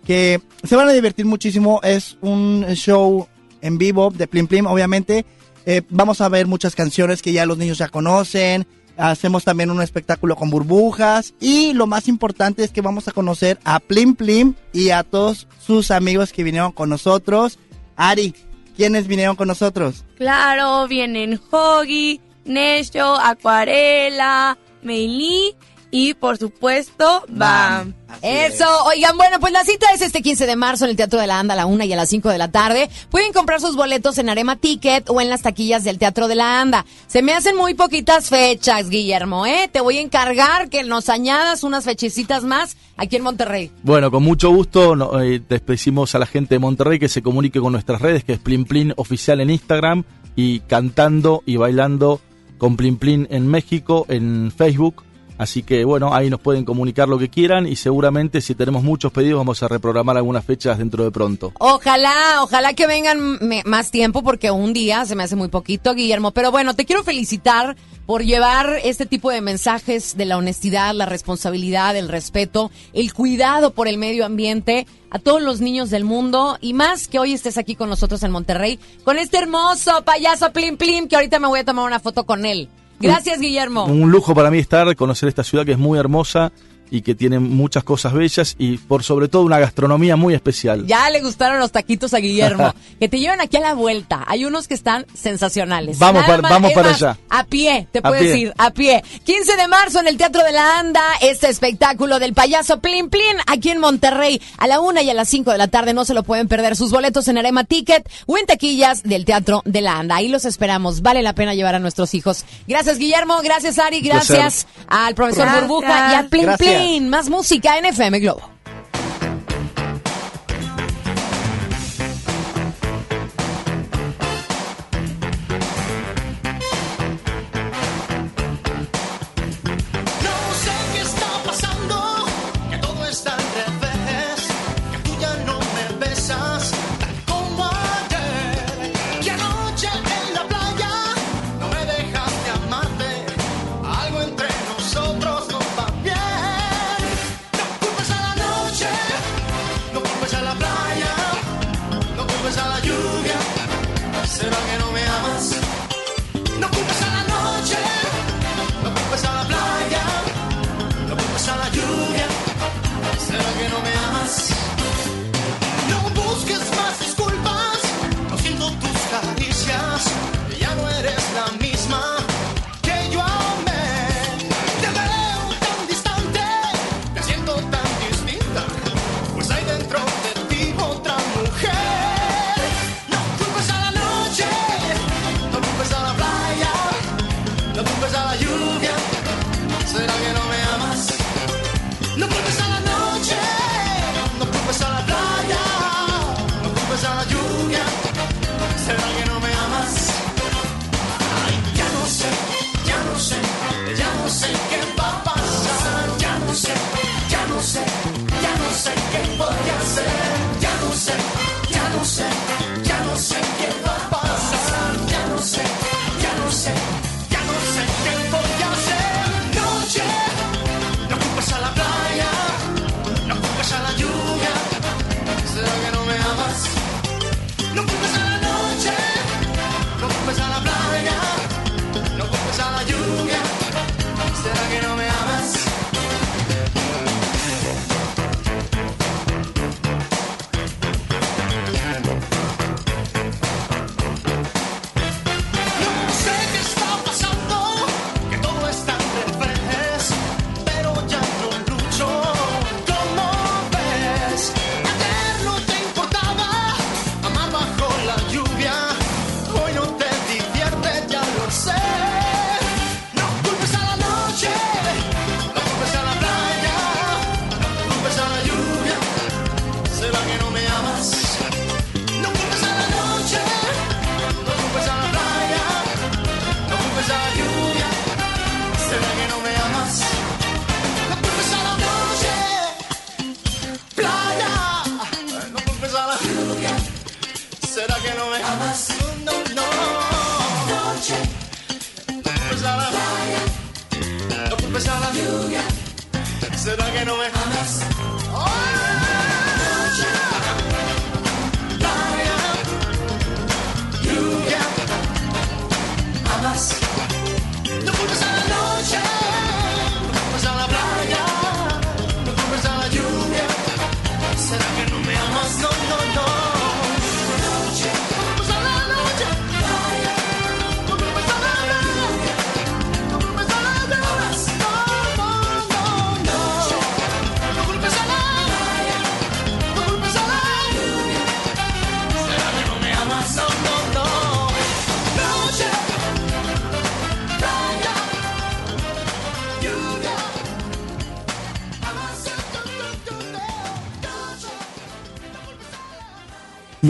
que se van a divertir muchísimo. Es un show en vivo de Plim Plim, obviamente. Eh, vamos a ver muchas canciones que ya los niños ya conocen hacemos también un espectáculo con burbujas y lo más importante es que vamos a conocer a Plim Plim y a todos sus amigos que vinieron con nosotros. Ari, ¿quiénes vinieron con nosotros? Claro, vienen Hoggy, Nesho, Acuarela, Meili y por supuesto Bam. Eso, oigan, bueno, pues la cita es este 15 de marzo en el Teatro de la Anda a la 1 y a las 5 de la tarde. Pueden comprar sus boletos en Arema Ticket o en las taquillas del Teatro de la Anda. Se me hacen muy poquitas fechas, Guillermo, ¿eh? Te voy a encargar que nos añadas unas fechecitas más aquí en Monterrey. Bueno, con mucho gusto no, eh, decimos a la gente de Monterrey que se comunique con nuestras redes, que es Plin Plin Oficial en Instagram y cantando y bailando con Plin Plin en México en Facebook Así que bueno, ahí nos pueden comunicar lo que quieran y seguramente si tenemos muchos pedidos vamos a reprogramar algunas fechas dentro de pronto. Ojalá, ojalá que vengan más tiempo porque un día se me hace muy poquito, Guillermo. Pero bueno, te quiero felicitar por llevar este tipo de mensajes de la honestidad, la responsabilidad, el respeto, el cuidado por el medio ambiente a todos los niños del mundo y más que hoy estés aquí con nosotros en Monterrey con este hermoso payaso Plim Plim que ahorita me voy a tomar una foto con él. Gracias, Guillermo. Un lujo para mí estar, conocer esta ciudad que es muy hermosa y que tiene muchas cosas bellas y por sobre todo una gastronomía muy especial. Ya le gustaron los taquitos a Guillermo. que te llevan aquí a la vuelta. Hay unos que están sensacionales. Vamos Nada para- más- vamos para más, allá. A pie, te A puedo pie. decir, a pie. 15 de marzo en el Teatro de la Anda, este espectáculo del payaso Plin Plin aquí en Monterrey. A la una y a las 5 de la tarde no se lo pueden perder. Sus boletos en Arema Ticket o en taquillas del Teatro de la Anda. Ahí los esperamos. Vale la pena llevar a nuestros hijos. Gracias, Guillermo. Gracias, Ari. Gracias al profesor Gracias. Burbuja y a Plin Gracias. Más música en FM Globo.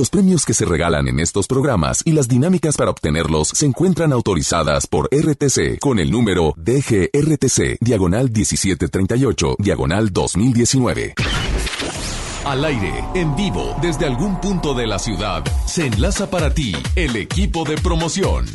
Los premios que se regalan en estos programas y las dinámicas para obtenerlos se encuentran autorizadas por RTC con el número DGRTC, diagonal 1738, diagonal 2019. Al aire, en vivo, desde algún punto de la ciudad, se enlaza para ti el equipo de promoción.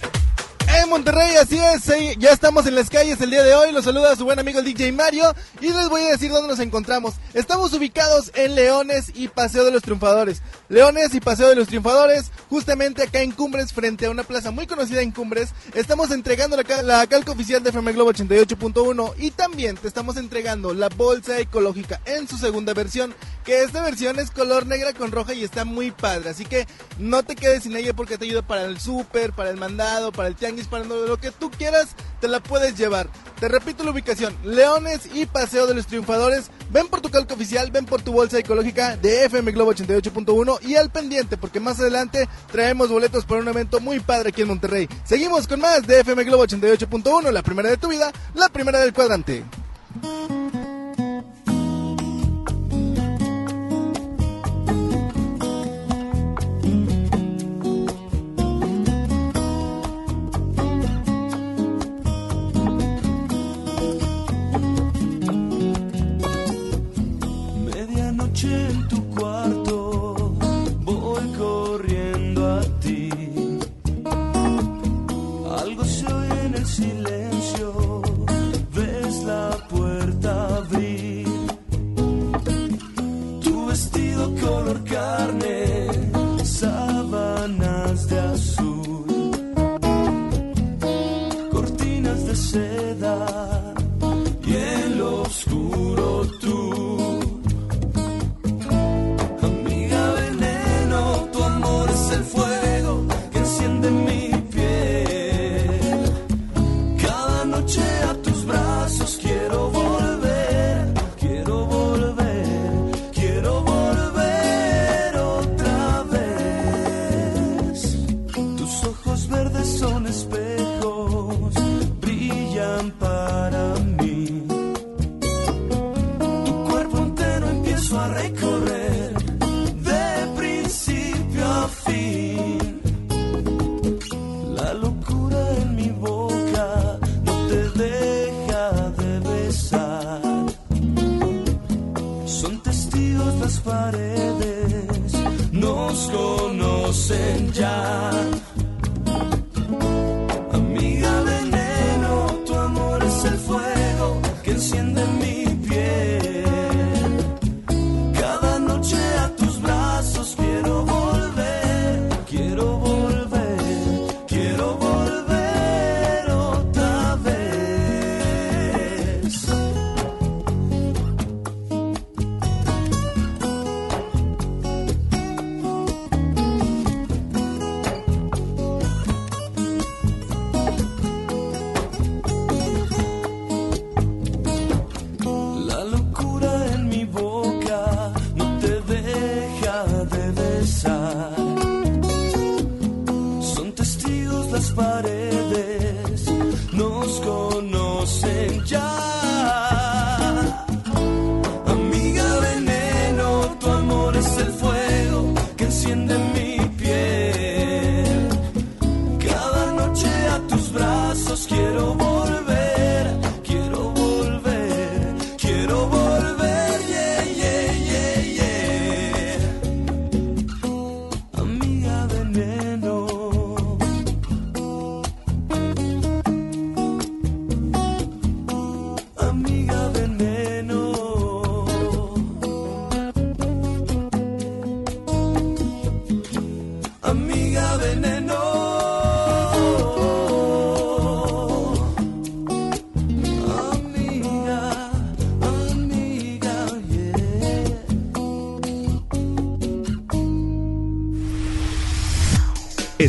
De Monterrey, así es, ya estamos en las calles el día de hoy, los saluda su buen amigo el DJ Mario y les voy a decir dónde nos encontramos. Estamos ubicados en Leones y Paseo de los Triunfadores. Leones y Paseo de los Triunfadores, justamente acá en Cumbres, frente a una plaza muy conocida en Cumbres, estamos entregando la, la calca oficial de FM Globo 88.1 y también te estamos entregando la bolsa ecológica en su segunda versión, que esta versión es color negra con roja y está muy padre, así que no te quedes sin ella porque te ayuda para el súper, para el mandado, para el tianguis, para lo, lo que tú quieras, te la puedes llevar. Te repito la ubicación, Leones y Paseo de los Triunfadores. Ven por tu calca oficial, ven por tu bolsa ecológica de FM Globo 88.1 y al pendiente porque más adelante traemos boletos para un evento muy padre aquí en Monterrey. Seguimos con más de FM Globo 88.1, la primera de tu vida, la primera del cuadrante. Medianoche en tu cuarto, voy corriendo a ti. Algo se oye en el silencio, ves la puerta abrir. Tu vestido color carne, sábanas de azul,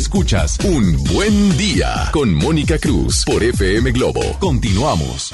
Escuchas Un Buen Día con Mónica Cruz por FM Globo. Continuamos.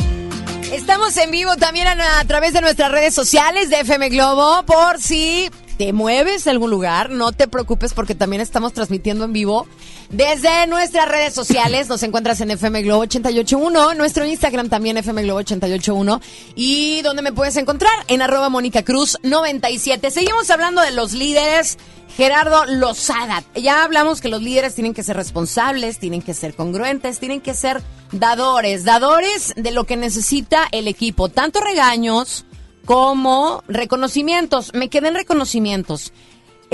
Estamos en vivo también a, través de nuestras redes sociales de FM Globo. Por si te mueves a algún lugar, no te preocupes porque también estamos transmitiendo en vivo desde nuestras redes sociales. Nos encuentras en FM Globo 881, nuestro Instagram también FM Globo 881 y donde me puedes encontrar en arroba Mónica Cruz 97. Seguimos hablando de los líderes. Gerardo Lozada, ya hablamos que los líderes tienen que ser responsables, tienen que ser congruentes, tienen que ser dadores, dadores de lo que necesita el equipo, tanto regaños como reconocimientos. Me quedé en reconocimientos.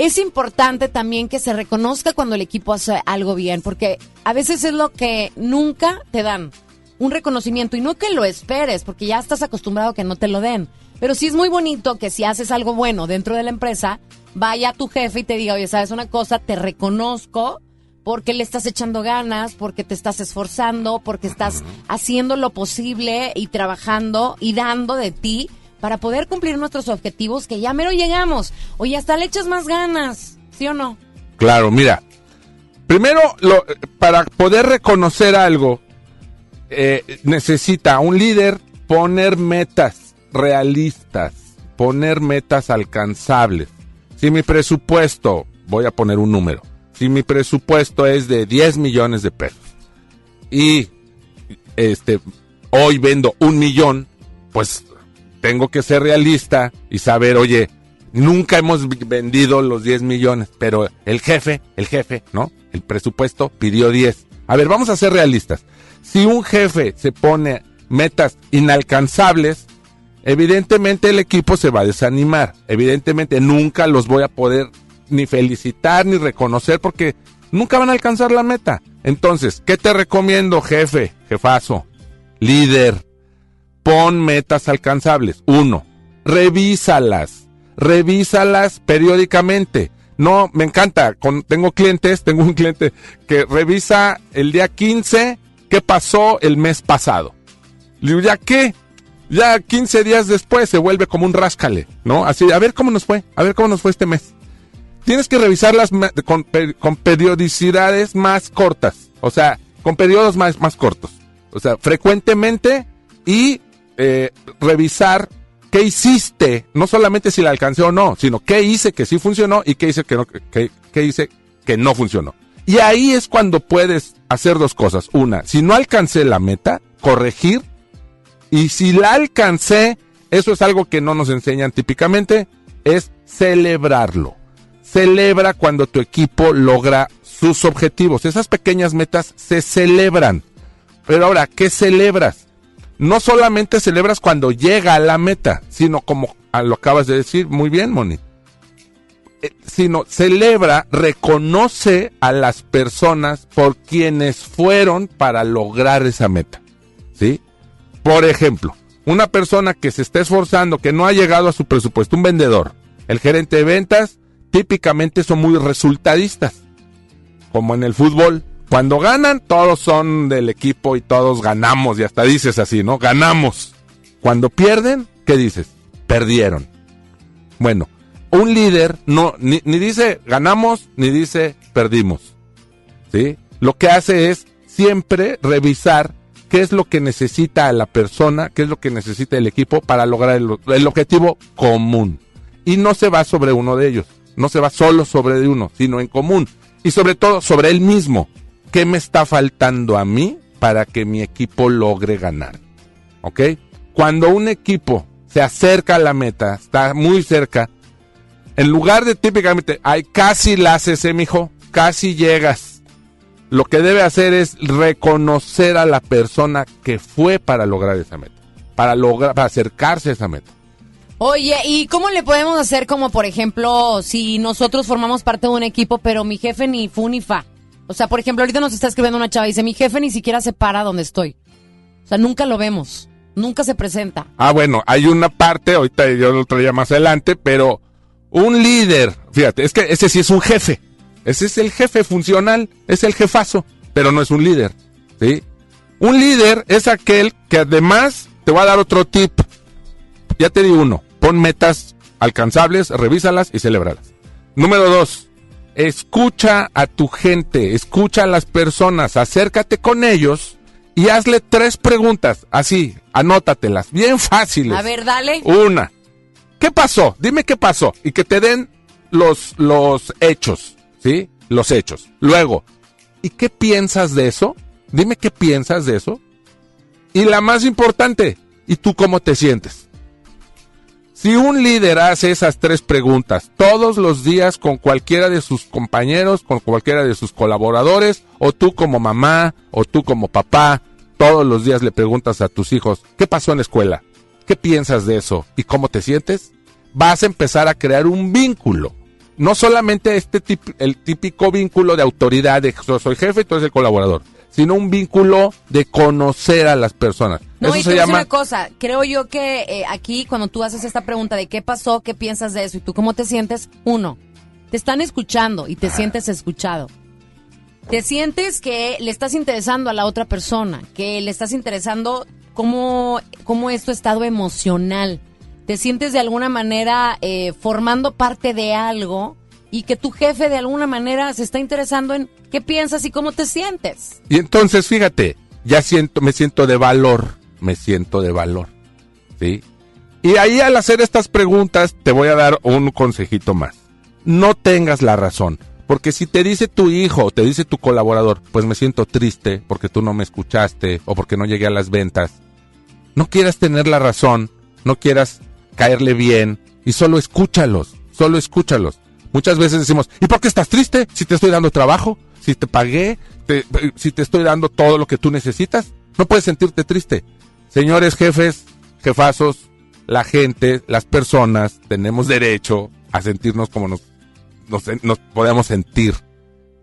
Es importante también que se reconozca cuando el equipo hace algo bien, porque a veces es lo que nunca te dan, un reconocimiento, y no que lo esperes, porque ya estás acostumbrado a que no te lo den. Pero sí es muy bonito que si haces algo bueno dentro de la empresa, vaya tu jefe y te diga, oye, ¿sabes una cosa? Te reconozco porque le estás echando ganas, porque te estás esforzando, porque estás haciendo lo posible y trabajando y dando de ti para poder cumplir nuestros objetivos que ya mero llegamos. Oye, hasta le echas más ganas, ¿sí o no? Claro, mira. Primero, lo- para poder reconocer algo, eh, necesita un líder poner metas realistas, poner metas alcanzables. Si mi presupuesto, voy a poner un número, si mi presupuesto es de 10 millones de pesos y este hoy vendo un millón, pues tengo que ser realista y saber, oye, nunca hemos vendido los 10 millones, pero el jefe, el jefe, ¿no? El presupuesto pidió 10. A ver, vamos a ser realistas. Si un jefe se pone metas inalcanzables, evidentemente el equipo se va a desanimar. Evidentemente nunca los voy a poder ni felicitar ni reconocer porque nunca van a alcanzar la meta. Entonces, ¿qué te recomiendo, jefe, jefazo, líder? Pon metas alcanzables. Uno, revísalas. Revísalas periódicamente. No, me encanta. Tengo clientes, tengo un cliente que revisa el día 15 qué pasó el mes pasado. Le digo, ¿ya qué? Ya 15 días después se vuelve como un ráscale, ¿no? Así, a ver cómo nos fue, a ver cómo nos fue este mes. Tienes que revisarlas con, con periodicidades más cortas, o sea, con periodos más, más cortos. O sea, frecuentemente y eh, revisar qué hiciste, no solamente si la alcancé o no, sino qué hice que sí funcionó y qué hice que no, que, hice que no funcionó. Y ahí es cuando puedes hacer dos cosas. Una, si no alcancé la meta, corregir. Y si la alcancé, eso es algo que no nos enseñan típicamente, es celebrarlo. Celebra cuando tu equipo logra sus objetivos. Esas pequeñas metas se celebran. Pero ahora, ¿qué celebras? No solamente celebras cuando llega a la meta, sino como ah, lo acabas de decir muy bien, Moni. Eh, Sino celebra, reconoce a las personas por quienes fueron para lograr esa meta. ¿Sí? Por ejemplo, una persona que se está esforzando, que no ha llegado a su presupuesto, un vendedor, el gerente de ventas, típicamente son muy resultadistas, como en el fútbol. Cuando ganan, todos son del equipo y todos ganamos, y hasta dices así, ¿no? Ganamos. Cuando pierden, ¿qué dices? Perdieron. Bueno, un líder no, ni, dice ganamos, ni dice perdimos. ¿Sí? Lo que hace es siempre revisar qué es lo que necesita la persona, qué es lo que necesita el equipo para lograr el, objetivo común. Y no se va sobre uno de ellos, no se va solo sobre uno, sino en común. Y sobre todo sobre él mismo. ¿Qué me está faltando a mí para que mi equipo logre ganar? ¿Ok? Cuando un equipo se acerca a la meta, está muy cerca, en lugar de típicamente, ay, casi la haces, eh, mijo, casi llegas. Lo que debe hacer es reconocer a la persona que fue para lograr esa meta, para lograr, acercarse a esa meta. Oye, ¿y cómo le podemos hacer como, por ejemplo, si nosotros formamos parte de un equipo, pero mi jefe ni fu ni fa? O sea, por ejemplo, ahorita nos está escribiendo una chava y dice, mi jefe ni siquiera se para donde estoy. O sea, nunca lo vemos, nunca se presenta. Ah, bueno, hay una parte, ahorita yo lo traía más adelante, pero un líder, fíjate, es que ese sí es un jefe. Ese es el jefe funcional, es el jefazo, pero no es un líder, ¿sí? Un líder es aquel que además te va a dar otro tip. Ya te di uno, pon metas alcanzables, revísalas y celébralas. Número dos, escucha a tu gente, escucha a las personas, acércate con ellos y hazle tres preguntas, así, anótatelas, bien fáciles. A ver, dale. Una, ¿qué pasó? Dime qué pasó y que te den los, los hechos, ¿sí? Los hechos. Luego, ¿y qué piensas de eso? Dime qué piensas de eso. Y la más importante, ¿y tú cómo te sientes? Si un líder hace esas tres preguntas todos los días con cualquiera de sus compañeros, con cualquiera de sus colaboradores, o tú como mamá, o tú como papá, todos los días le preguntas a tus hijos, ¿qué pasó en la escuela? ¿Qué piensas de eso? ¿Y cómo te sientes? Vas a empezar a crear un vínculo. no solamente este tip- el típico vínculo de autoridad de yo soy jefe, tú eres el colaborador, sino un vínculo de conocer a las personas. No, Eso y se llama una cosa, creo yo que eh, aquí cuando tú haces esta pregunta de qué pasó, qué piensas de eso y tú cómo te sientes, uno, te están escuchando y te sientes escuchado. Te sientes que le estás interesando a la otra persona, que le estás interesando cómo, cómo es tu estado emocional. Te sientes de alguna manera eh, formando parte de algo y que tu jefe de alguna manera se está interesando en qué piensas y cómo te sientes. Y entonces, fíjate, ya siento, me siento de valor, me siento de valor, ¿sí? Y ahí al hacer estas preguntas te voy a dar un consejito más. No tengas la razón, porque si te dice tu hijo te dice tu colaborador, pues me siento triste porque tú no me escuchaste o porque no llegué a las ventas, no quieras tener la razón, no quieras caerle bien y solo escúchalos, solo escúchalos. Muchas veces decimos, ¿y por qué estás triste? Si te estoy dando trabajo, si te pagué, si te estoy dando todo lo que tú necesitas, no puedes sentirte triste. Señores jefes, jefazos, la gente, las personas, tenemos derecho a sentirnos como nos podemos sentir.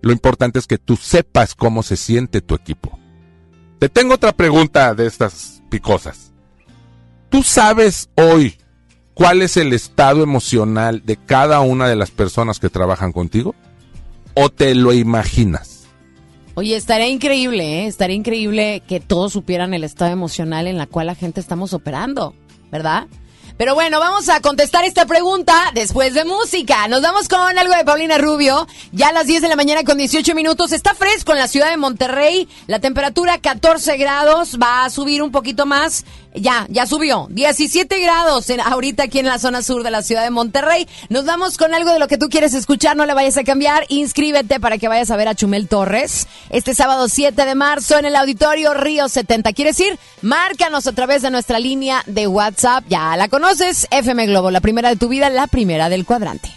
Lo importante es que tú sepas cómo se siente tu equipo. Te tengo otra pregunta de estas picosas. ¿Tú sabes hoy cuál es el estado emocional de cada una de las personas que trabajan contigo? ¿O te lo imaginas? Oye, estaría increíble, ¿eh? Estaría increíble que todos supieran el estado emocional en la cual la gente estamos operando, ¿verdad? Pero bueno, vamos a contestar esta pregunta después de música. Nos vamos con algo de Paulina Rubio. Ya a las 10 de la mañana con 18 minutos. Está fresco en la ciudad de Monterrey. La temperatura 14 grados. Va a subir un poquito más. Ya, ya subió. 17 grados en, ahorita aquí en la zona sur de la ciudad de Monterrey. Nos vamos con algo de lo que tú quieres escuchar. No le vayas a cambiar. Inscríbete para que vayas a ver a Chumel Torres este sábado 7 de marzo en el auditorio Río 70. ¿Quieres ir? Márcanos a través de nuestra línea de WhatsApp. Ya la conoces. FM Globo, la primera de tu vida, la primera del cuadrante.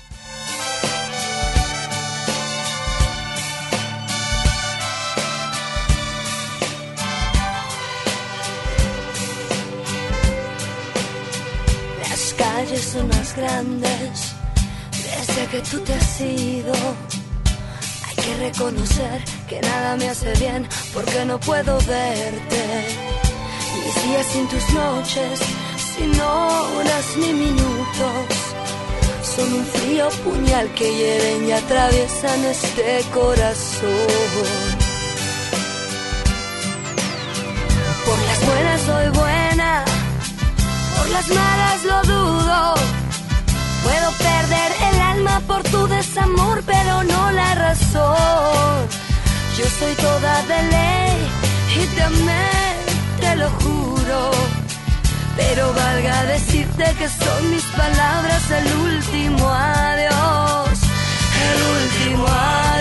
Son más grandes desde que tú te has ido. Hay que reconocer que nada me hace bien porque no puedo verte. Mis días sin tus noches, sin horas ni minutos, son un frío puñal que hieren y atraviesan este corazón. Por las buenas soy buena, por las malas lo dudo. Puedo perder el alma por tu desamor, pero no la razón. Yo soy toda de ley y te amé, te lo juro. Pero valga decirte que son mis palabras el último adiós, el último adiós.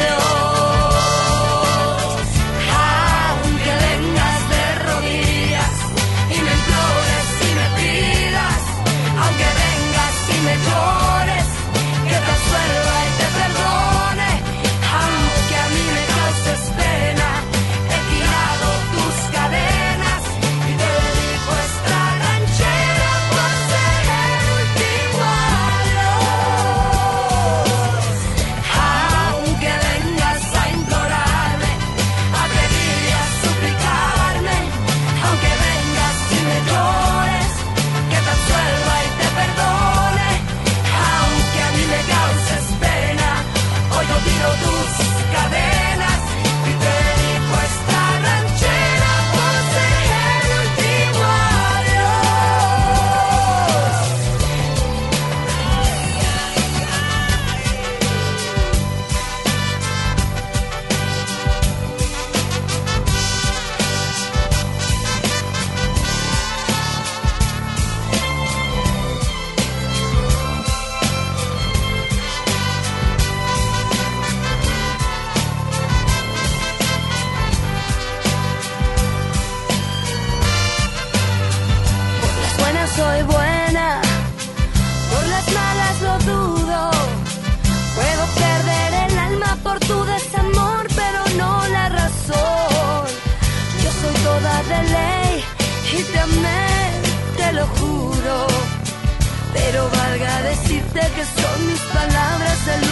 Pero valga decirte que son mis palabras el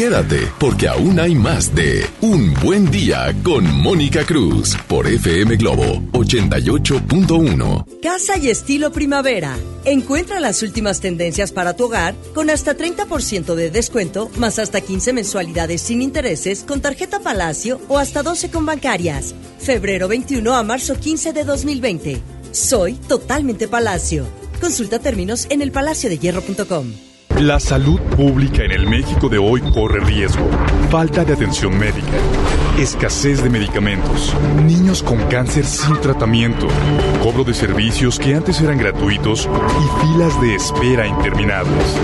Quédate, porque aún hay más de Un Buen Día con Mónica Cruz por FM Globo 88.1. Casa y estilo primavera. Encuentra las últimas tendencias para tu hogar con hasta 30% de descuento, más hasta 15 mensualidades sin intereses con tarjeta Palacio o hasta 12 con bancarias. Febrero 21 a marzo 15 de 2020. Soy totalmente Palacio. Consulta términos en elpalaciodehierro.com. La salud pública en el México de hoy corre riesgo. Falta de atención médica, escasez de medicamentos, niños con cáncer sin tratamiento, cobro de servicios que antes eran gratuitos y filas de espera interminables.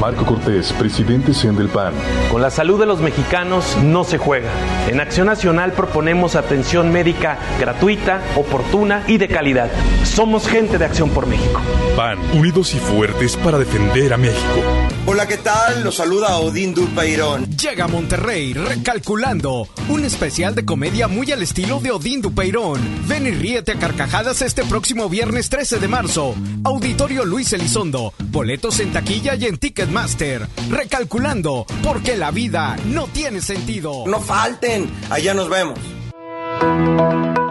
Marco Cortés, presidente CEN del PAN. Con la salud de los mexicanos no se juega. En Acción Nacional proponemos atención médica gratuita, oportuna y de calidad. Somos gente de Acción por México. PAN, unidos y fuertes para defender a México. Hola, ¿qué tal? Los saluda Odín Dupeirón. Llega a Monterrey Recalculando, un especial de comedia muy al estilo de Odín Dupeirón. Ven y ríete a carcajadas este próximo viernes 13 de marzo. Auditorio Luis Elizondo. Boletos en taquilla y en Ticketmaster. Recalculando, porque la vida no tiene sentido. No falten, allá nos vemos.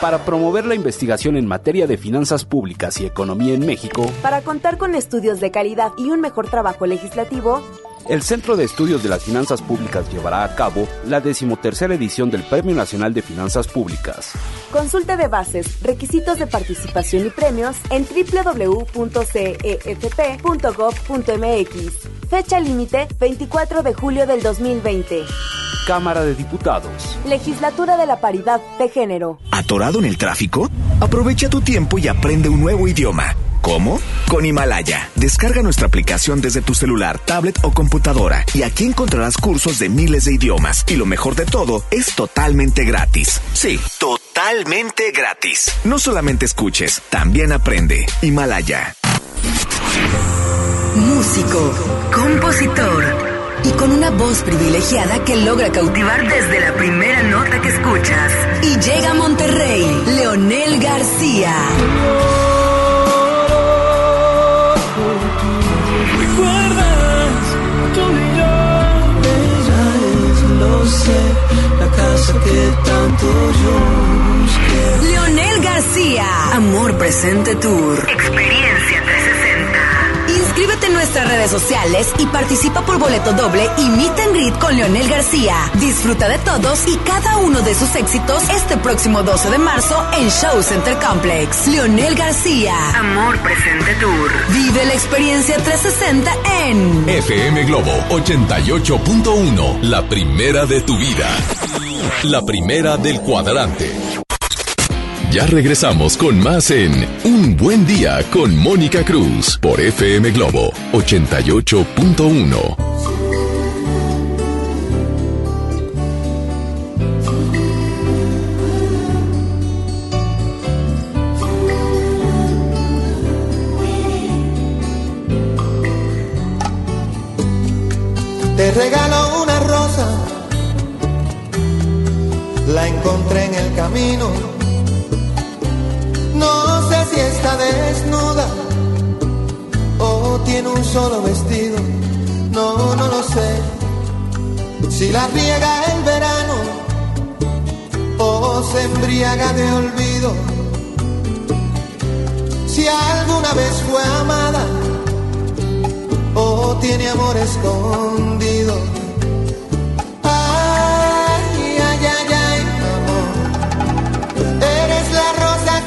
Para promover la investigación en materia de finanzas públicas y economía en México, Para contar con estudios de calidad y un mejor trabajo legislativo, el Centro de Estudios de las Finanzas Públicas llevará a cabo la decimotercera edición del Premio Nacional de Finanzas Públicas. consulta de bases, requisitos de participación y premios en www.cefp.gov.mx. Fecha límite 24 de julio del 2020. Cámara de Diputados. Legislatura de la Paridad de Género. ¿Atorado en el tráfico? Aprovecha tu tiempo y aprende un nuevo idioma. ¿Cómo? Con Himalaya. Descarga nuestra aplicación desde tu celular, tablet o computadora y aquí encontrarás cursos de miles de idiomas. Y lo mejor de todo, es totalmente gratis. Sí, totalmente gratis. No solamente escuches, también aprende. Himalaya. Músico, compositor y con una voz privilegiada que logra cautivar desde la primera nota que escuchas. Y llega a Monterrey, Leonel García. ¿Recuerdas? Tú y yo, ella es, lo sé, la casa que tanto yo busqué. Leonel García, Amor Presente Tour. Experiencia 360. Inscríbete en nuestras redes sociales y participa por boleto doble y meet and greet con Leonel García. Disfruta de todos y cada uno de sus éxitos este próximo 12 de marzo en Show Center Complex. Leonel García, Amor Presente Tour. Vive la experiencia 360 en FM Globo 88.1, la primera de tu vida. La primera del cuadrante. Ya regresamos con más en Un Buen Día con Mónica Cruz por FM Globo 88.1. Te regalo una rosa, la encontré en el camino. No sé si está desnuda o tiene un solo vestido. No, no lo sé. Si la riega el verano o se embriaga de olvido. Si alguna vez fue amada o tiene amor escondido.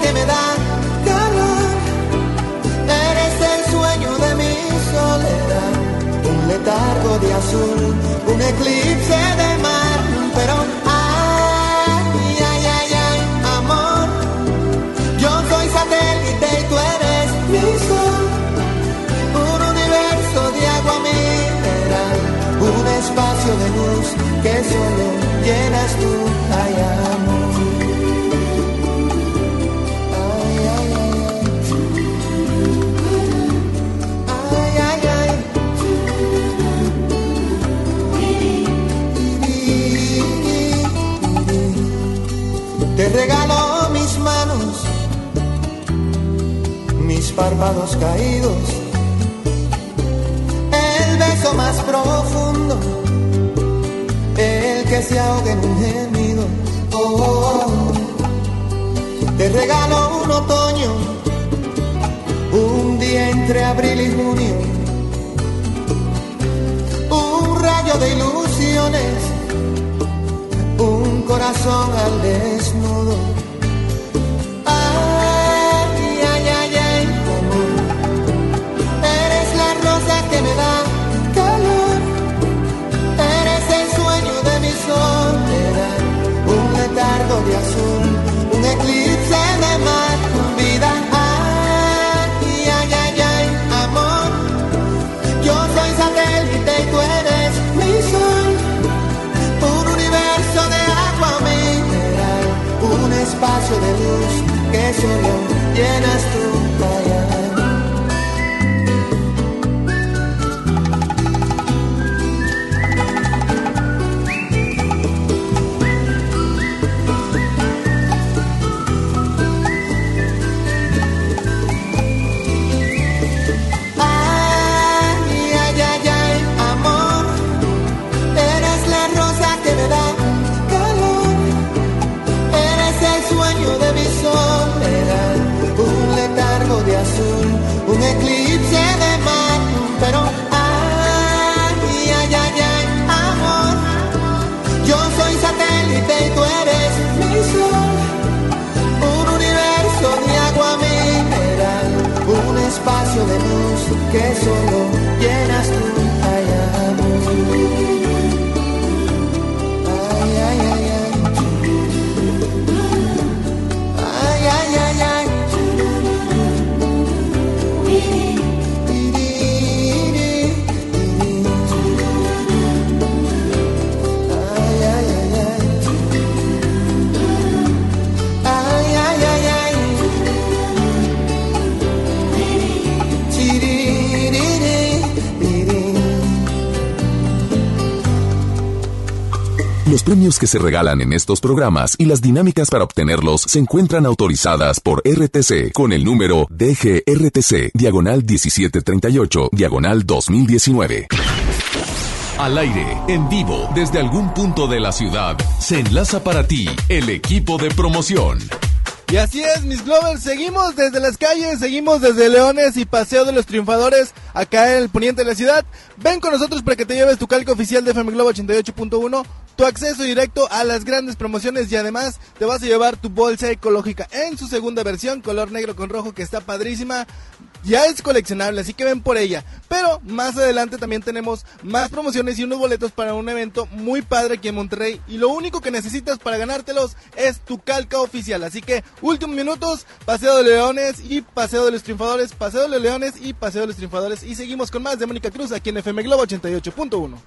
Que me da calor. Eres el sueño de mi soledad. Un letargo de azul, un eclipse de mar. Pero, ay, ay, ay, ay, amor. Yo soy satélite y tú eres mi sol. Un universo de agua mineral, un espacio de luz que solo llenas tú, ay amor. Te regalo mis manos, mis párpados caídos, el beso más profundo, el que se ahoga en un gemido. Oh. Te regalo un otoño, un día entre abril y junio, un rayo de ilusiones corazón al desnudo. Ay, ay, ay, ay, amor. Eres la rosa que me da calor. Eres el sueño de mi soledad. Un letargo de azul, solo llenas tú. Tú eres mi sol, un universo de agua mineral, un espacio de luz que solo premios que se regalan en estos programas y las dinámicas para obtenerlos se encuentran autorizadas por RTC con el número DGRTC, diagonal 1738, diagonal 2019. Al aire, en vivo, desde algún punto de la ciudad, se enlaza para ti el equipo de promoción. Y así es, mis Glovers, seguimos desde las calles, seguimos desde Leones y Paseo de los Triunfadores, acá en el poniente de la ciudad. Ven con nosotros para que te lleves tu calco oficial de FM Globo 88.1, tu acceso directo a las grandes promociones y además te vas a llevar tu bolsa ecológica en su segunda versión, color negro con rojo, que está padrísima. Ya es coleccionable, así que ven por ella. Pero más adelante también tenemos más promociones y unos boletos para un evento muy padre aquí en Monterrey. Y lo único que necesitas para ganártelos es tu calca oficial. Así que últimos minutos, Paseo de Leones y Paseo de los Triunfadores, Paseo de Leones y Paseo de los Triunfadores. Y seguimos con más de Mónica Cruz aquí en FM Globo 88.1.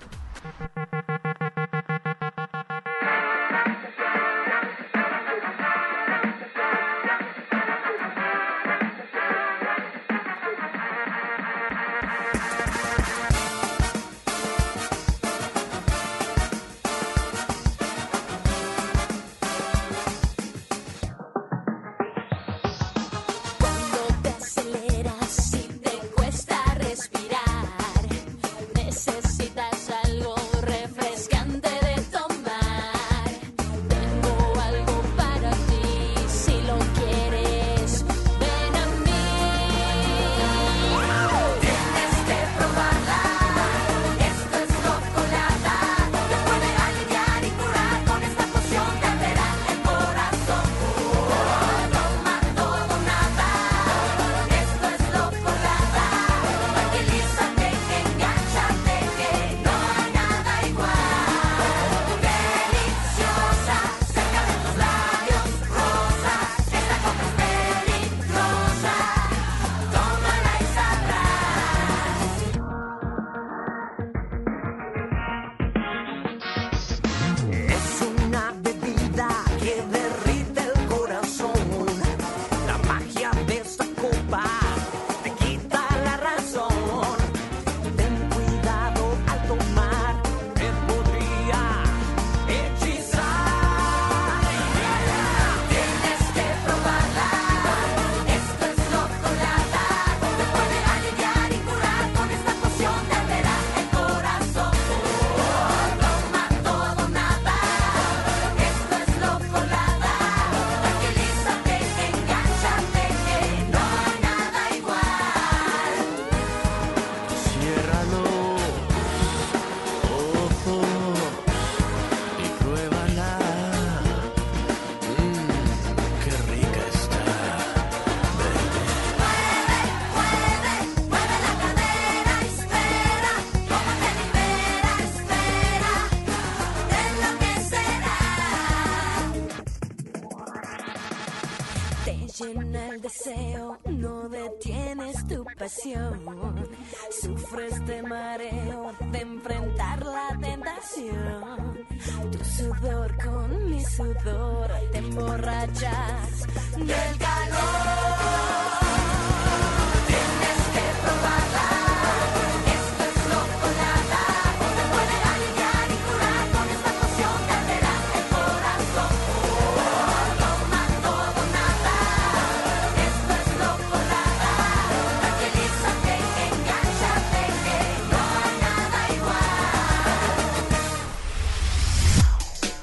emborrachas del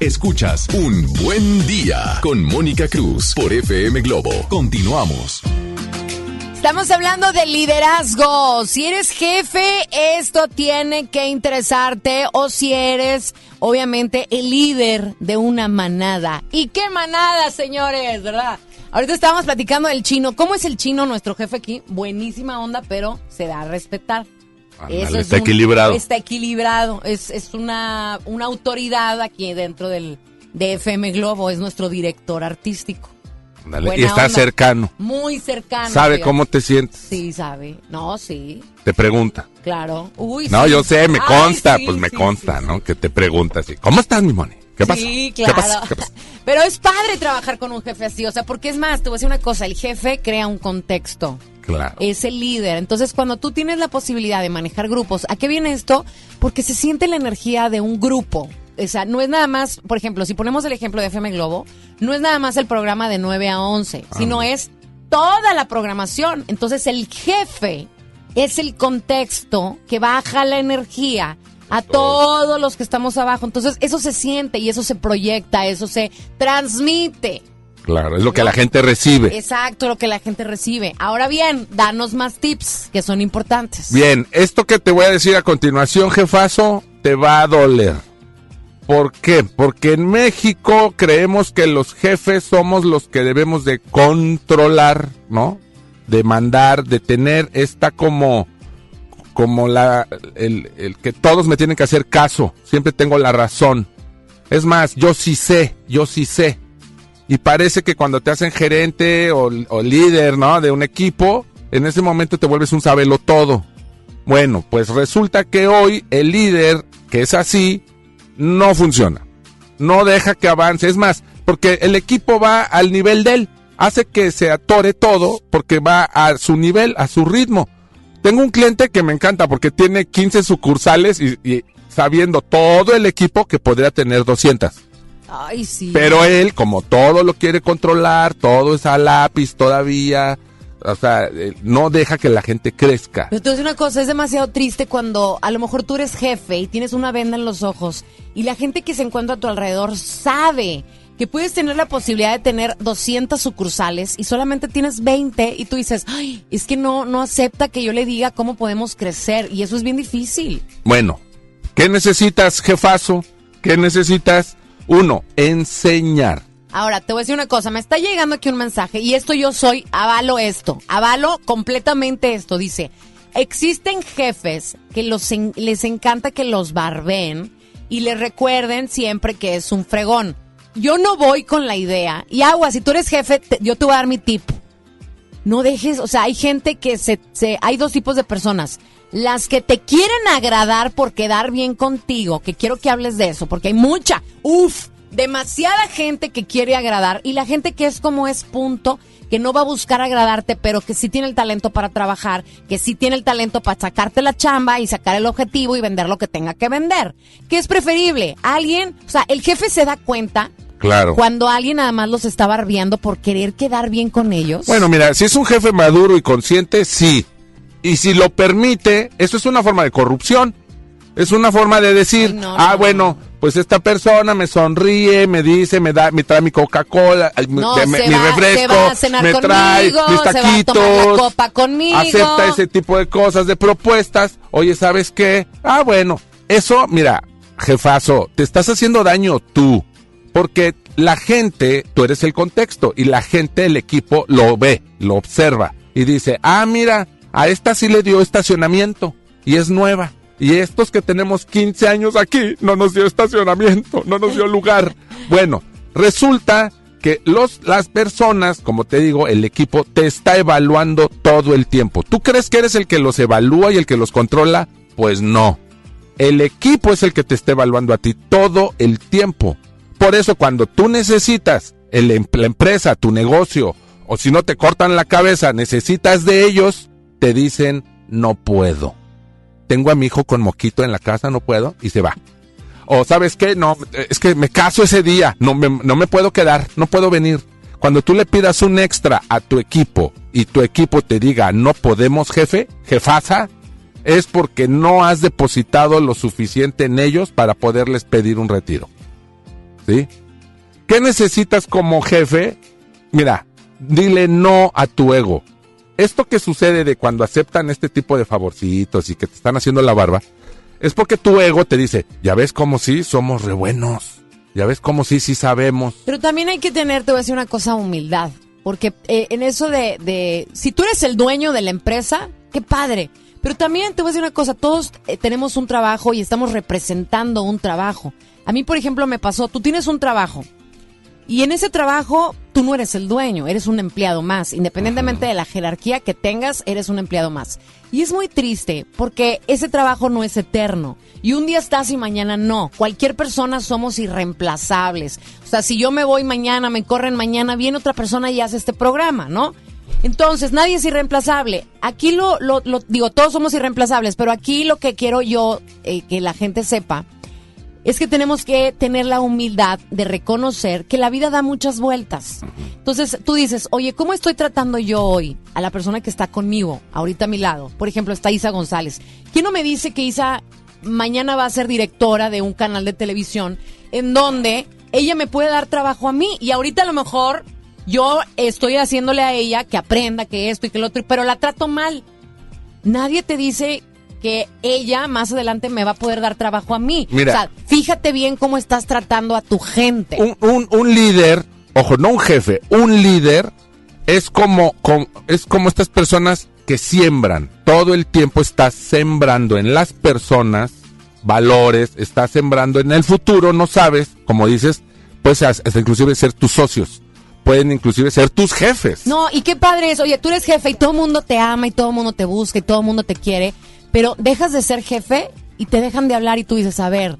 Escuchas Un Buen Día con Mónica Cruz por FM Globo. Continuamos. Estamos hablando de liderazgo. Si eres jefe, esto tiene que interesarte. O si eres, obviamente, el líder de una manada. ¿Y qué manada, señores? ¿Verdad? Ahorita estábamos platicando del chino. ¿Cómo es el chino, nuestro jefe aquí? Buenísima onda, pero se da a respetar. Está equilibrado. Está equilibrado. Es, es una, una autoridad aquí dentro del de FM Globo. Es nuestro director artístico. Y está onda. cercano. Muy cercano. Sabe cómo te sientes. Sí, sabe. No, sí, Te pregunta. claro. Uy, No, sí. yo sé, me Ay, consta, sí, pues me sí, consta, ¿no? Que te pregunta así. ¿Cómo estás, mi Moni? ¿Qué pasa? Sí, ¿Qué claro. pasa? ¿Qué pasa? Pero es padre trabajar con un jefe así, o sea, porque es más, te voy a decir una cosa, el jefe crea un contexto. Claro. Es el líder. Entonces, cuando tú tienes la posibilidad de manejar grupos, ¿a qué viene esto? Porque se siente la energía de un grupo. O sea, no es nada más, por ejemplo, si ponemos el ejemplo de FM Globo, no es nada más el programa de 9 a 11, sino es toda la programación. Entonces, el jefe es el contexto que baja la energía a todos los que estamos abajo. Entonces, eso se siente y eso se proyecta, eso se transmite. Claro, es lo que la gente recibe. Exacto, lo que la gente recibe. Ahora bien, danos más tips que son importantes. Bien, esto que te voy a decir a continuación, jefazo, te va a doler. ¿Por qué? Porque en México creemos que los jefes somos los que debemos de controlar, ¿no? De mandar, de tener esta como como la el, el que todos me tienen que hacer caso, siempre tengo la razón. Es más, yo sí sé, yo sí sé. Y parece que cuando te hacen gerente o, líder, ¿no? De un equipo, en ese momento te vuelves un sabelo todo. Bueno, pues resulta que hoy el líder, que es así, no funciona. No deja que avance. Es más, porque el equipo va al nivel de él. Hace que se atore todo porque va a su nivel, a su ritmo. Tengo un cliente que me encanta porque tiene 15 sucursales y, y sabiendo todo el equipo que podría tener 200. Ay, sí. Pero él, como todo lo quiere controlar, todo es a lápiz todavía, o sea, eh, no deja que la gente crezca. Pero te voy a decir una cosa, es demasiado triste cuando a lo mejor tú eres jefe y tienes una venda en los ojos y la gente que se encuentra a tu alrededor sabe que puedes tener la posibilidad de tener 200 sucursales y solamente tienes 20 y tú dices, ay, es que no, no acepta que yo le diga cómo podemos crecer y eso es bien difícil. Bueno, ¿qué necesitas, jefazo? ¿Qué necesitas? Uno, enseñar. Ahora, te voy a decir una cosa, me está llegando aquí un mensaje y esto yo soy, avalo esto, avalo completamente esto, dice, existen jefes que los en- les encanta que los barben y les recuerden siempre que es un fregón. Yo no voy con la idea, y agua, si tú eres jefe, te- yo te voy a dar mi tip. No dejes, o sea, hay gente que se, se, hay dos tipos de personas. Las que te quieren agradar por quedar bien contigo, que quiero que hables de eso, porque hay mucha, uff, demasiada gente que quiere agradar y la gente que es como es punto, que no va a buscar agradarte, pero que sí tiene el talento para trabajar, que sí tiene el talento para sacarte la chamba y sacar el objetivo y vender lo que tenga que vender. ¿Qué es preferible? Alguien, o sea, el jefe se da cuenta Claro. cuando alguien nada más los está barbeando por querer quedar bien con ellos. Bueno, mira, si es un jefe maduro y consciente, sí. Y si lo permite, eso es una forma de corrupción. Es una forma de decir, ah, bueno, pues esta persona me sonríe, me dice, me da, me trae mi Coca-Cola, mi- No, mi refresco, va a cenar me trae conmigo, mis se va a taquitos, tomar la copa conmigo. acepta ese tipo de cosas, de propuestas. Oye, ¿sabes qué? Ah, bueno, eso, mira, jefazo, te estás haciendo daño tú, porque la gente, tú eres el contexto, y la gente, el equipo, lo ve, lo observa, y dice, ah, mira, a esta sí le dio estacionamiento, y es nueva. Y estos que tenemos 15 años aquí, no nos dio estacionamiento, no nos dio lugar. Bueno, resulta que los, las personas, como te digo, el equipo te está evaluando todo el tiempo. ¿Tú crees que eres el que los evalúa y el que los controla? Pues no. El equipo es el que te está evaluando a ti todo el tiempo. Por eso cuando tú necesitas el, em- la empresa, tu negocio, o si no te cortan la cabeza, necesitas de ellos, te dicen, no puedo. Tengo a mi hijo con moquito en la casa, no puedo, y se va. O sabes qué, no, es que me caso ese día, no me, no me puedo quedar, no puedo venir. Cuando tú le pidas un extra a tu equipo y tu equipo te diga, no podemos jefe, jefaza, es porque no has depositado lo suficiente en ellos para poderles pedir un retiro. ¿Sí? ¿Qué necesitas como jefe? Mira, dile no a tu ego. Esto que sucede de cuando aceptan este tipo de favorcitos y que te están haciendo la barba, es porque tu ego te dice, ya ves cómo sí, somos re buenos. Ya ves cómo sí, sí sabemos. Pero también hay que tener, te voy a decir una cosa, humildad. Porque eh, en eso de, de, si tú eres el dueño de la empresa, qué padre. Pero también te voy a decir una cosa, todos eh, tenemos un trabajo y estamos representando un trabajo. A mí, por ejemplo, me pasó, tú tienes un trabajo y en ese trabajo tú no eres el dueño, eres un empleado más. Independientemente de la jerarquía que tengas, eres un empleado más. Y es muy triste porque ese trabajo no es eterno. Y un día estás y mañana no. Cualquier persona somos irreemplazables. O sea, si yo me voy mañana, me corren mañana, viene otra persona y hace este programa, ¿no? Entonces, nadie es irreemplazable. Aquí lo, lo, lo- digo, todos somos irreemplazables, pero aquí lo que quiero yo eh, que la gente sepa es que tenemos que tener la humildad de reconocer que la vida da muchas vueltas. Entonces tú dices, oye, ¿cómo estoy tratando yo hoy a la persona que está conmigo, ahorita a mi lado? Por ejemplo, está Isa González. ¿Quién no me dice que Isa mañana va a ser directora de un canal de televisión en donde ella me puede dar trabajo a mí y ahorita a lo mejor yo estoy haciéndole a ella que aprenda que esto y que lo otro, pero la trato mal nadie te dice que ella más adelante me va a poder dar trabajo a mí. Mira. O sea, fíjate bien cómo estás tratando a tu gente. Un, un, un líder, ojo, no un jefe, un líder es como, com- es como estas personas que siembran. Todo el tiempo estás sembrando en las personas valores, estás sembrando en el futuro, no sabes, como dices, puedes hasta inclusive ser tus socios, pueden inclusive ser tus jefes. No, y qué padre es, oye, tú eres jefe y todo el mundo te ama y todo el mundo te busca y todo el mundo te quiere, pero dejas de ser jefe y te dejan de hablar y tú dices, a ver,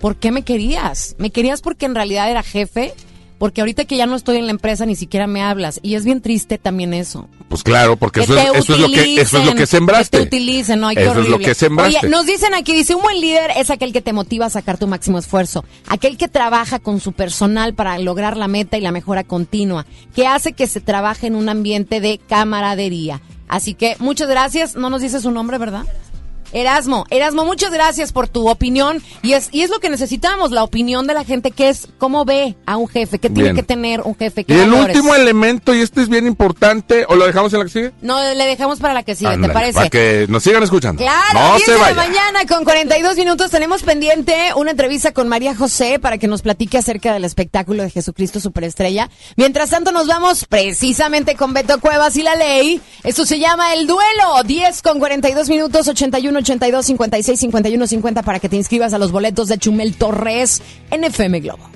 ¿por qué me querías? ¿Me querías porque en realidad era jefe? Porque ahorita que ya no estoy en la empresa ni siquiera me hablas. Y es bien triste también eso. Pues claro, porque eso es, eso es lo que eso es lo que sembraste. Que te utilicen, no, ay, qué Eso es lo que sembraste. Oye, nos dicen aquí, dice, un buen líder es aquel que te motiva a sacar tu máximo esfuerzo, aquel que trabaja con su personal para lograr la meta y la mejora continua, que hace que se trabaje en un ambiente de camaradería. Así que muchas gracias, no nos dice su nombre, ¿verdad? Erasmo, Erasmo, muchas gracias por tu opinión y es y es lo que necesitamos, la opinión de la gente que es cómo ve a un jefe, qué tiene Bien. que tener un jefe, Y el valores. último elemento, y este es bien importante, o lo dejamos en la que sigue. No, le dejamos para la que sigue, ¿te parece? Para que nos sigan escuchando. Claro, no 10 se de la mañana con 42 minutos tenemos pendiente una entrevista con María José para que nos platique acerca del espectáculo de Jesucristo Superestrella. Mientras tanto nos vamos precisamente con Beto Cuevas y la ley. Esto se llama El Duelo. 10 con 42 minutos, 81, 82, 56, 51, 50 para que te inscribas a los boletos de Chumel Torres en FM Globo.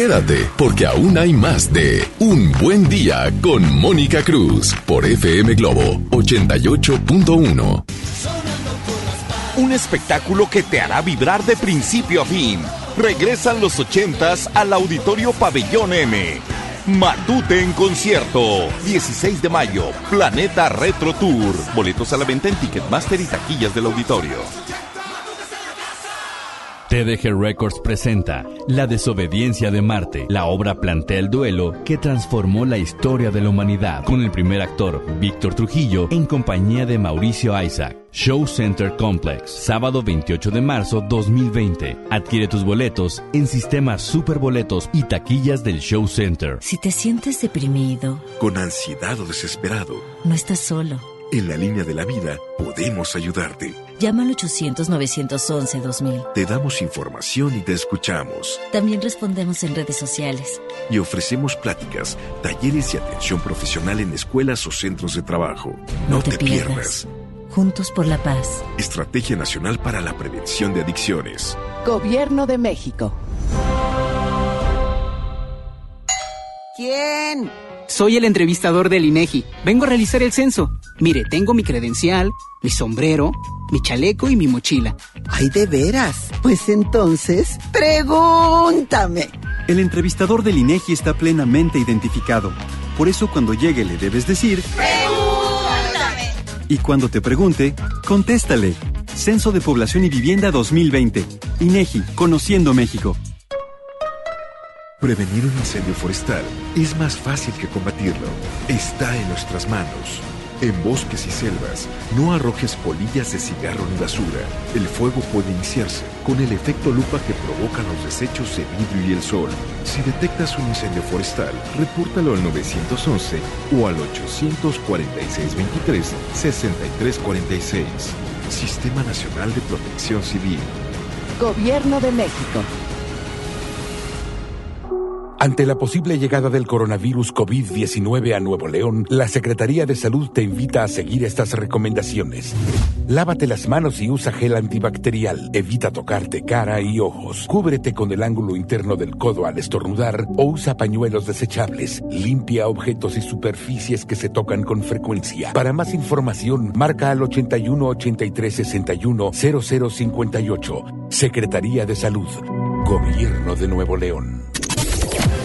Quédate, porque aún hay más de Un Buen Día con Mónica Cruz por FM Globo 88.1. Un espectáculo que te hará vibrar de principio a fin. Regresan los ochentas al Auditorio Pabellón M. Matute en concierto. 16 de mayo. Planeta Retro Tour. Boletos a la venta en Ticketmaster y taquillas del auditorio. TDG Records presenta La desobediencia de Marte. La obra plantea el duelo que transformó la historia de la humanidad, con el primer actor, Víctor Trujillo, en compañía de Mauricio Isaac. Show Center Complex, sábado 28 de marzo 2020. Adquiere tus boletos en sistemas superboletos y taquillas del Show Center. Si te sientes deprimido, Con ansiedad o desesperado, no estás solo. en la línea de la vida podemos ayudarte. Llama al 800-911-2000. Te damos información y te escuchamos. También respondemos en redes sociales. Y ofrecemos pláticas, talleres y atención profesional en escuelas o centros de trabajo. No, te, pierdas. Juntos por la paz. Estrategia Nacional para la Prevención de Adicciones. Gobierno de México. ¿Quién? Soy el entrevistador del INEGI. Vengo a realizar el censo. Mire, tengo mi credencial, mi sombrero, mi chaleco y mi mochila. Ay, de veras. Pues entonces, pregúntame. El entrevistador del INEGI está plenamente identificado. Por eso cuando llegue le debes decir... Pregúntame. Y cuando te pregunte, contéstale. Censo de Población y Vivienda 2020. INEGI, Conociendo México. Prevenir un incendio forestal es más fácil que combatirlo. Está en nuestras manos. En bosques y selvas, no arrojes polillas de cigarro ni basura. El fuego puede iniciarse con el efecto lupa que provocan los desechos de vidrio y el sol. Si detectas un incendio forestal, repórtalo al 911 o al 846-23-6346. Sistema Nacional de Protección Civil. Gobierno de México. Ante la posible llegada del coronavirus COVID-19 a Nuevo León, la Secretaría de Salud te invita a seguir estas recomendaciones. Lávate las manos y usa gel antibacterial. Evita tocarte cara y ojos. Cúbrete con el ángulo interno del codo al estornudar o usa pañuelos desechables. Limpia objetos y superficies que se tocan con frecuencia. Para más información, marca al 81 83 61 0058. Secretaría de Salud. Gobierno de Nuevo León.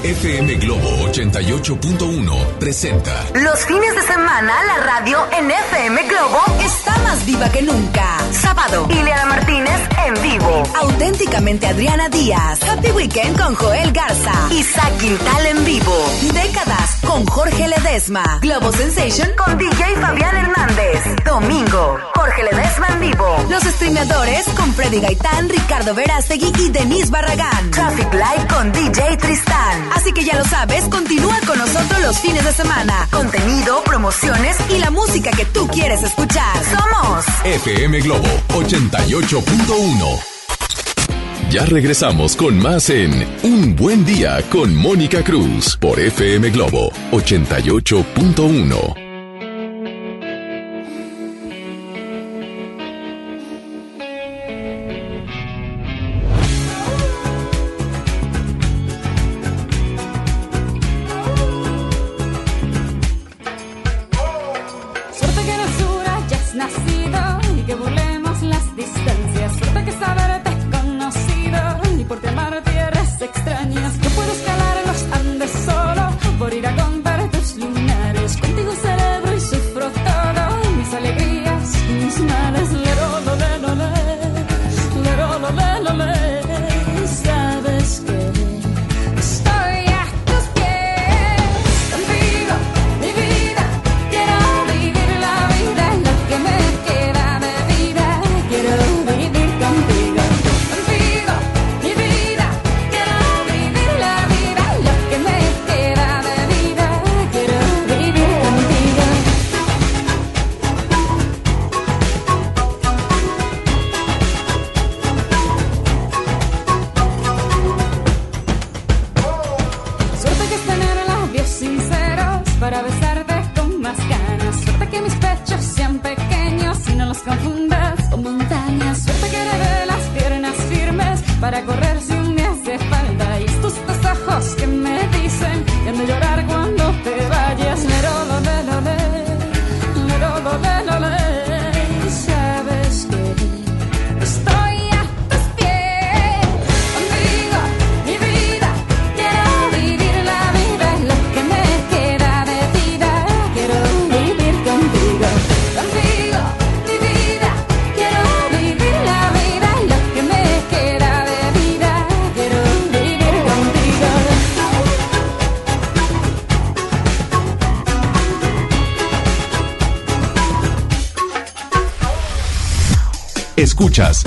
FM Globo 88.1 presenta Los fines de semana la radio en FM Globo está más viva que nunca. Sábado, Ileana Martínez en vivo. Auténticamente Adriana Díaz. Happy Weekend con Joel Garza. Isaac Quintal en vivo. Décadas con Jorge Ledesma. Globo Sensation con DJ Fabián Hernández. Domingo, Jorge Ledesma en vivo. Los streameadores con Freddy Gaitán, Ricardo Verástegui y Denise Barragán. Traffic Live con DJ Tristán. Así que ya lo sabes, continúa con nosotros los fines de semana. Contenido, promociones y la música que tú quieres escuchar. Somos FM Globo 88.1. Ya regresamos con más en Un Buen Día con Mónica Cruz por FM Globo 88.1.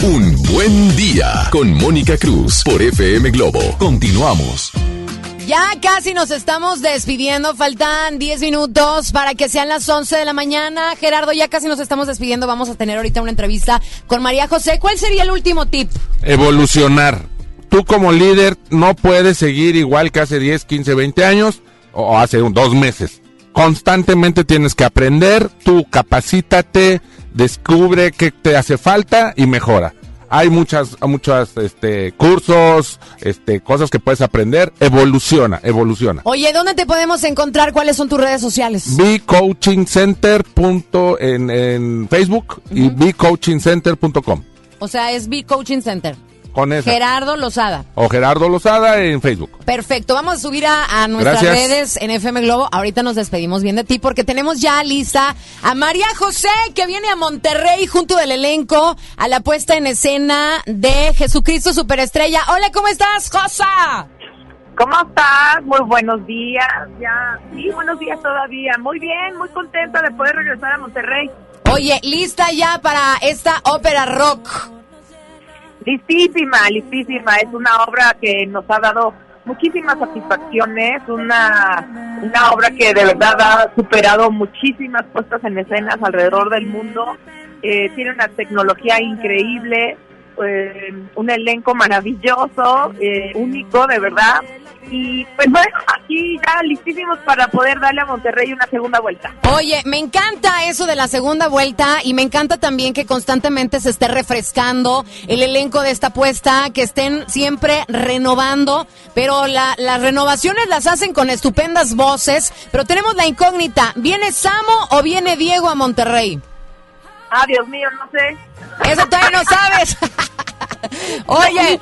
Un Buen Día con Mónica Cruz por FM Globo. Continuamos. Ya casi nos estamos despidiendo, faltan 10 minutos para que sean las 11 de la mañana. Gerardo, ya casi nos estamos despidiendo, vamos a tener ahorita una entrevista con María José. ¿Cuál sería el último tip? Evolucionar. Tú como líder no puedes seguir igual que hace 10, 15, 20 años o hace un- dos meses. Constantemente tienes que aprender, tú capacítate, descubre qué te hace falta y mejora. Hay muchas, muchas, este, cursos, este, cosas que puedes aprender. Evoluciona, evoluciona. Oye, ¿dónde te podemos encontrar? ¿Cuáles son tus redes sociales? Bcoachingcenter punto en, en Facebook y bcoachingcenter.com. O sea, es B Coaching Center. Con esa. Gerardo Lozada. o Gerardo Lozada en Facebook. Perfecto, vamos a subir a, a nuestras Gracias. redes en FM Globo. Ahorita nos despedimos bien de ti porque tenemos ya lista a María José que viene a Monterrey junto del elenco a la puesta en escena de Jesucristo Superestrella. Hola, ¿cómo estás, Josa? ¿Cómo estás? Muy buenos días. Ya, sí, buenos días todavía. Muy bien, muy contenta de poder regresar a Monterrey. Oye, lista ya para esta ópera rock. Listísima, listísima. Es una obra que nos ha dado muchísimas satisfacciones, una, una obra que de verdad ha superado muchísimas puestas en escenas alrededor del mundo. Eh, tiene una tecnología increíble, eh, un elenco maravilloso, eh, único, de verdad. Y pues bueno, aquí ya listísimos para poder darle a Monterrey una segunda vuelta. Oye, me encanta eso de la segunda vuelta y me encanta también que constantemente se esté refrescando el elenco de esta puesta, que estén siempre renovando, pero la- las renovaciones las hacen con estupendas voces, pero tenemos la incógnita, ¿viene Samo o viene Diego a Monterrey? Ah, Dios mío, no sé. Eso todavía no sabes. Oye,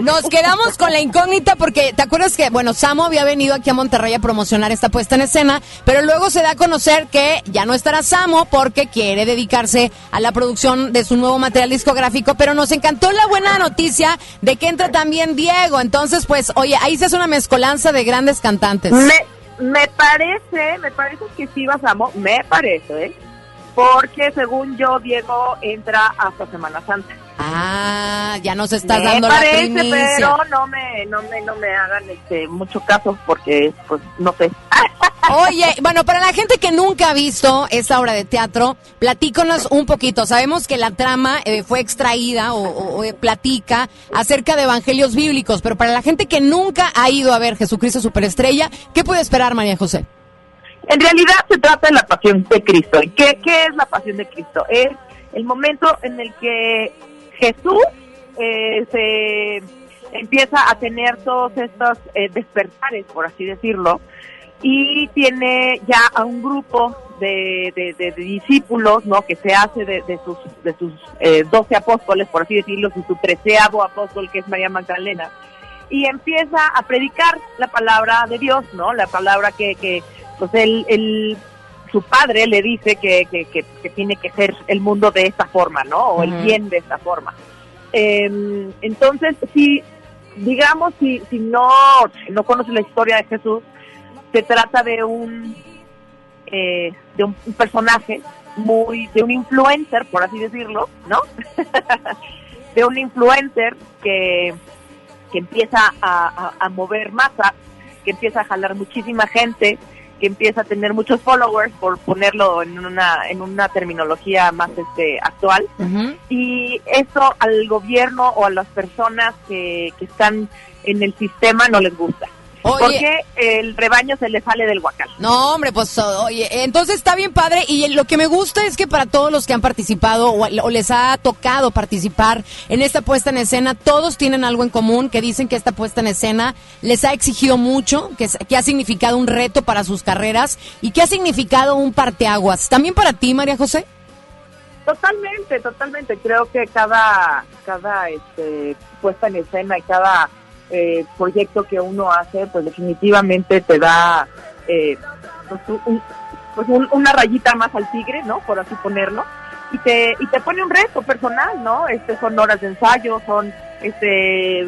nos quedamos con la incógnita porque te acuerdas que, bueno, Samo había venido aquí a Monterrey a promocionar esta puesta en escena, pero luego se da a conocer que ya no estará Samo porque quiere dedicarse a la producción de su nuevo material discográfico, pero nos encantó la buena noticia de que entra también Diego. Entonces, pues, oye, ahí se hace una mezcolanza de grandes cantantes. Me, me parece, me parece que sí vas a... Mo- Me parece, ¿eh? Porque según yo, Diego entra hasta Semana Santa. Ah, ya nos estás me dando la primicia. pero no me, no me, no me hagan este mucho caso porque, pues, no sé. Oye, bueno, para la gente que nunca ha visto esta obra de teatro, platíconos un poquito. Sabemos que la trama eh, fue extraída o, o- o, eh, platica acerca de evangelios bíblicos, pero para la gente que nunca ha ido a ver Jesucristo Superestrella, ¿qué puede esperar María José? En realidad se trata de la pasión de Cristo. ¿Y qué, qué es la pasión de Cristo? Es el momento en el que Jesús eh, se empieza a tener todos estos eh, despertares, por así decirlo, y tiene ya a un grupo de, de- discípulos, ¿no? Que se hace de, sus de sus eh, doce apóstoles, por así decirlo, y su treceavo apóstol, que es María Magdalena, y empieza a predicar la palabra de Dios, ¿no? La palabra que, que pues él- su padre le dice que, que, que- que tiene que ser el mundo de esta forma, ¿no? O el bien de esta forma. Eh, entonces, si, digamos, si, si no, no conoce la historia de Jesús, se trata de un, eh, de un personaje muy, de un influencer, por así decirlo, ¿no? de un influencer que, que empieza a, a- a mover masa, que empieza a jalar muchísima gente, que empieza a tener muchos followers, por ponerlo en una, en una terminología más este, actual. Y eso al gobierno o a las personas que, que están en el sistema no les gusta. Oye. Porque el rebaño se le sale del huacal. No, hombre, pues oye, entonces está bien padre y lo que me gusta es que para todos los que han participado o, o les ha tocado participar en esta puesta en escena, todos tienen algo en común, que dicen que esta puesta en escena les ha exigido mucho, que, que ha significado un reto para sus carreras y que ha significado un parteaguas. ¿También para ti, María José? Totalmente, totalmente. Creo que cada, cada este, puesta en escena y cada eh, proyecto que uno hace, pues definitivamente te da eh, pues, un- pues, un- una rayita más al tigre, ¿no? Por así ponerlo. Y te, y te pone un reto personal, ¿no? Este, son horas de ensayo, son este,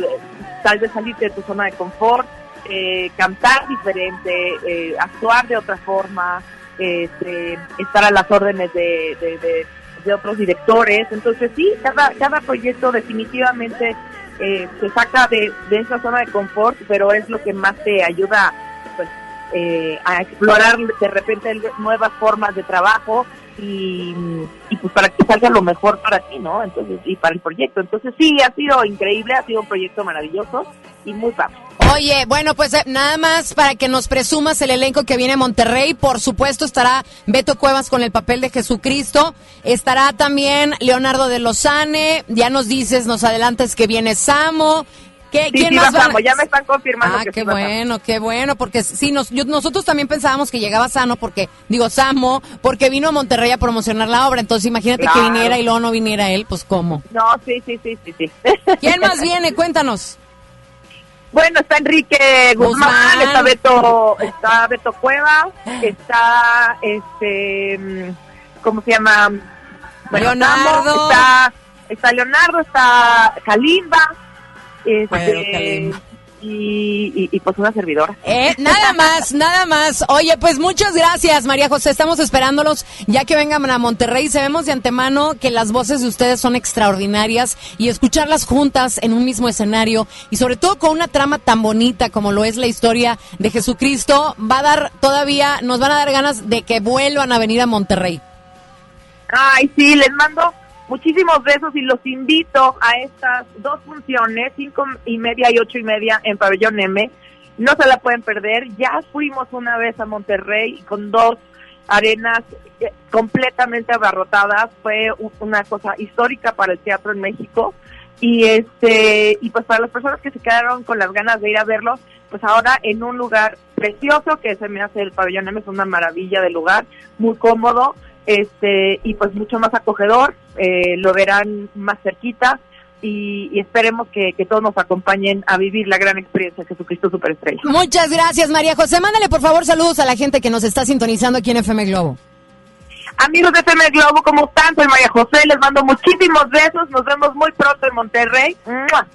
tal vez salirte de tu zona de confort, eh, cantar diferente, eh, actuar de otra forma, este, estar a las órdenes de, de- de- de otros directores. Entonces sí, cada, cada proyecto definitivamente eh, se saca de, de esa zona de confort, pero es lo que más te ayuda pues, eh, a explorar de repente nuevas formas de trabajo y, pues para que salga lo mejor para ti, ¿no? Entonces, y para el proyecto. Entonces sí, ha sido increíble, ha sido un proyecto maravilloso y muy padre. Oye, bueno, pues eh, nada más para que nos presumas el elenco que viene a Monterrey. Por supuesto estará Beto Cuevas con el papel de Jesucristo. Estará también Leonardo de Lozane. Ya nos dices, nos adelantas que viene Samo. ¿Qué, Sí, ¿Quién sí, más va ya me están confirmando Ah, que qué sí bueno, qué bueno, porque sí, nos, yo- nosotros también pensábamos que llegaba Sano, porque, digo, Samo, porque vino a Monterrey a promocionar la obra, entonces imagínate que viniera y luego no viniera él, pues ¿cómo? No, sí, sí, sí, sí, sí. ¿Quién más viene? Cuéntanos. Bueno, está Enrique Guzmán, Guzmán. está Beto, está Beto Cueva, está este, ¿cómo se llama? Bueno, Leonardo. Está, está Leonardo, está Kalimba, este, Bueno, Kalimba. y, y, y, pues una servidora. Eh, nada más, nada más. Oye, pues muchas gracias, María José. Estamos esperándolos ya que vengan a Monterrey. Sabemos de antemano que las voces de ustedes son extraordinarias y escucharlas juntas en un mismo escenario y sobre todo con una trama tan bonita como lo es la historia de Jesucristo, va a dar todavía, nos van a dar ganas de que vuelvan a venir a Monterrey. Ay, sí, les mando muchísimos besos y los invito a estas dos funciones, cinco y media y ocho y media en Pabellón M. No se la pueden perder. Ya fuimos una vez a Monterrey con dos arenas eh, completamente abarrotadas. Fue una cosa histórica para el teatro en México. Y este y pues para las personas que se quedaron con las ganas de ir a verlo, pues ahora en un lugar precioso que se me hace el pabellón M, es una maravilla de lugar, muy cómodo, este y pues mucho más acogedor, eh, lo verán más cerquita y, y esperemos que, que todos nos acompañen a vivir la gran experiencia de Jesucristo Superestrella. Muchas gracias, María José. Mándale por favor saludos a la gente que nos está sintonizando aquí en FM Globo. Amigos de FM Globo, ¿cómo están? Soy María José, les mando muchísimos besos, nos vemos muy pronto en Monterrey.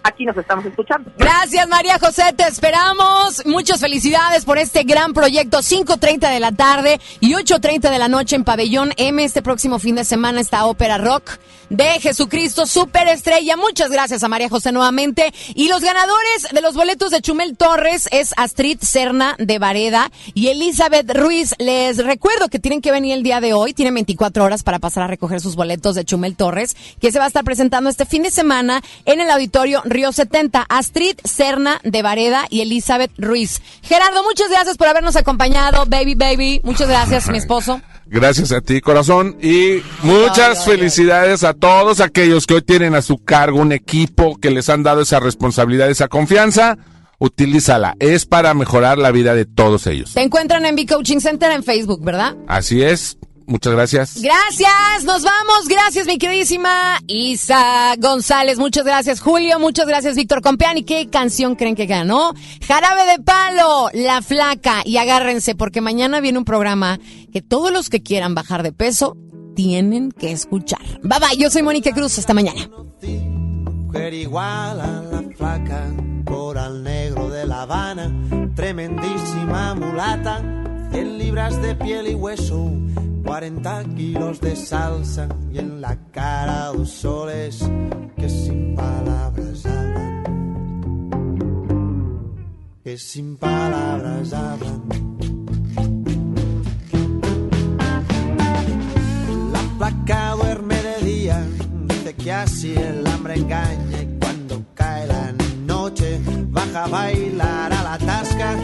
Aquí nos estamos escuchando. Gracias María José, te esperamos. Muchas felicidades por este gran proyecto. 5.30 de la tarde y 8.30 de la noche en Pabellón M. Este próximo fin de semana esta ópera rock de Jesucristo Superestrella. Muchas gracias a María José nuevamente. Y los ganadores de los boletos de Chumel Torres es Astrid Serna de Vareda y Elizabeth Ruiz. Les recuerdo que tienen que venir el día de hoy. Tienen 24 horas para pasar a recoger sus boletos de Chumel Torres, que se va a estar presentando este fin de semana en el auditorio Río 70. Astrid Serna de Vareda y Elizabeth Ruiz. Gerardo, muchas gracias por habernos acompañado. Baby, baby. Muchas gracias, mi esposo. Gracias a ti, corazón. Y muchas felicidades a todos aquellos que hoy tienen a su cargo un equipo que les han dado esa responsabilidad, esa confianza. Utilízala. Es para mejorar la vida de todos ellos. Te encuentran en B-Coaching Center en Facebook, ¿verdad? Así es. Muchas gracias. Gracias, nos vamos. Gracias, mi queridísima Isa González. Muchas gracias, Julio. Muchas gracias, Víctor Compeani. ¿Qué canción creen que ganó? Jarabe de Palo, La Flaca. Y agárrense, porque mañana viene un programa que todos los que quieran bajar de peso tienen que escuchar. Bye bye, yo soy Mónica Cruz. Hasta mañana. Mujer igual a la flaca, coral negro de La Habana, tremendísima mulata, 100 libras de piel y hueso, 40 kilos de salsa y en la cara dos soles que sin palabras hablan, que sin palabras hablan. La flaca duerme de día, dice que así el hambre engaña y cuando cae la noche baja a bailar a la tasca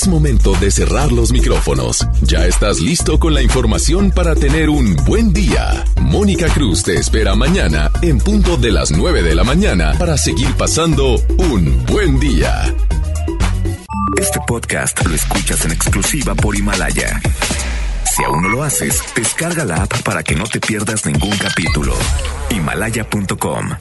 Es momento de cerrar los micrófonos. Ya estás listo con la información para tener un buen día. Mónica Cruz te espera mañana en punto de las 9 de la mañana para seguir pasando un buen día. Este podcast lo escuchas en exclusiva por Himalaya. Si aún no lo haces, descarga la app para que no te pierdas ningún capítulo. Himalaya.com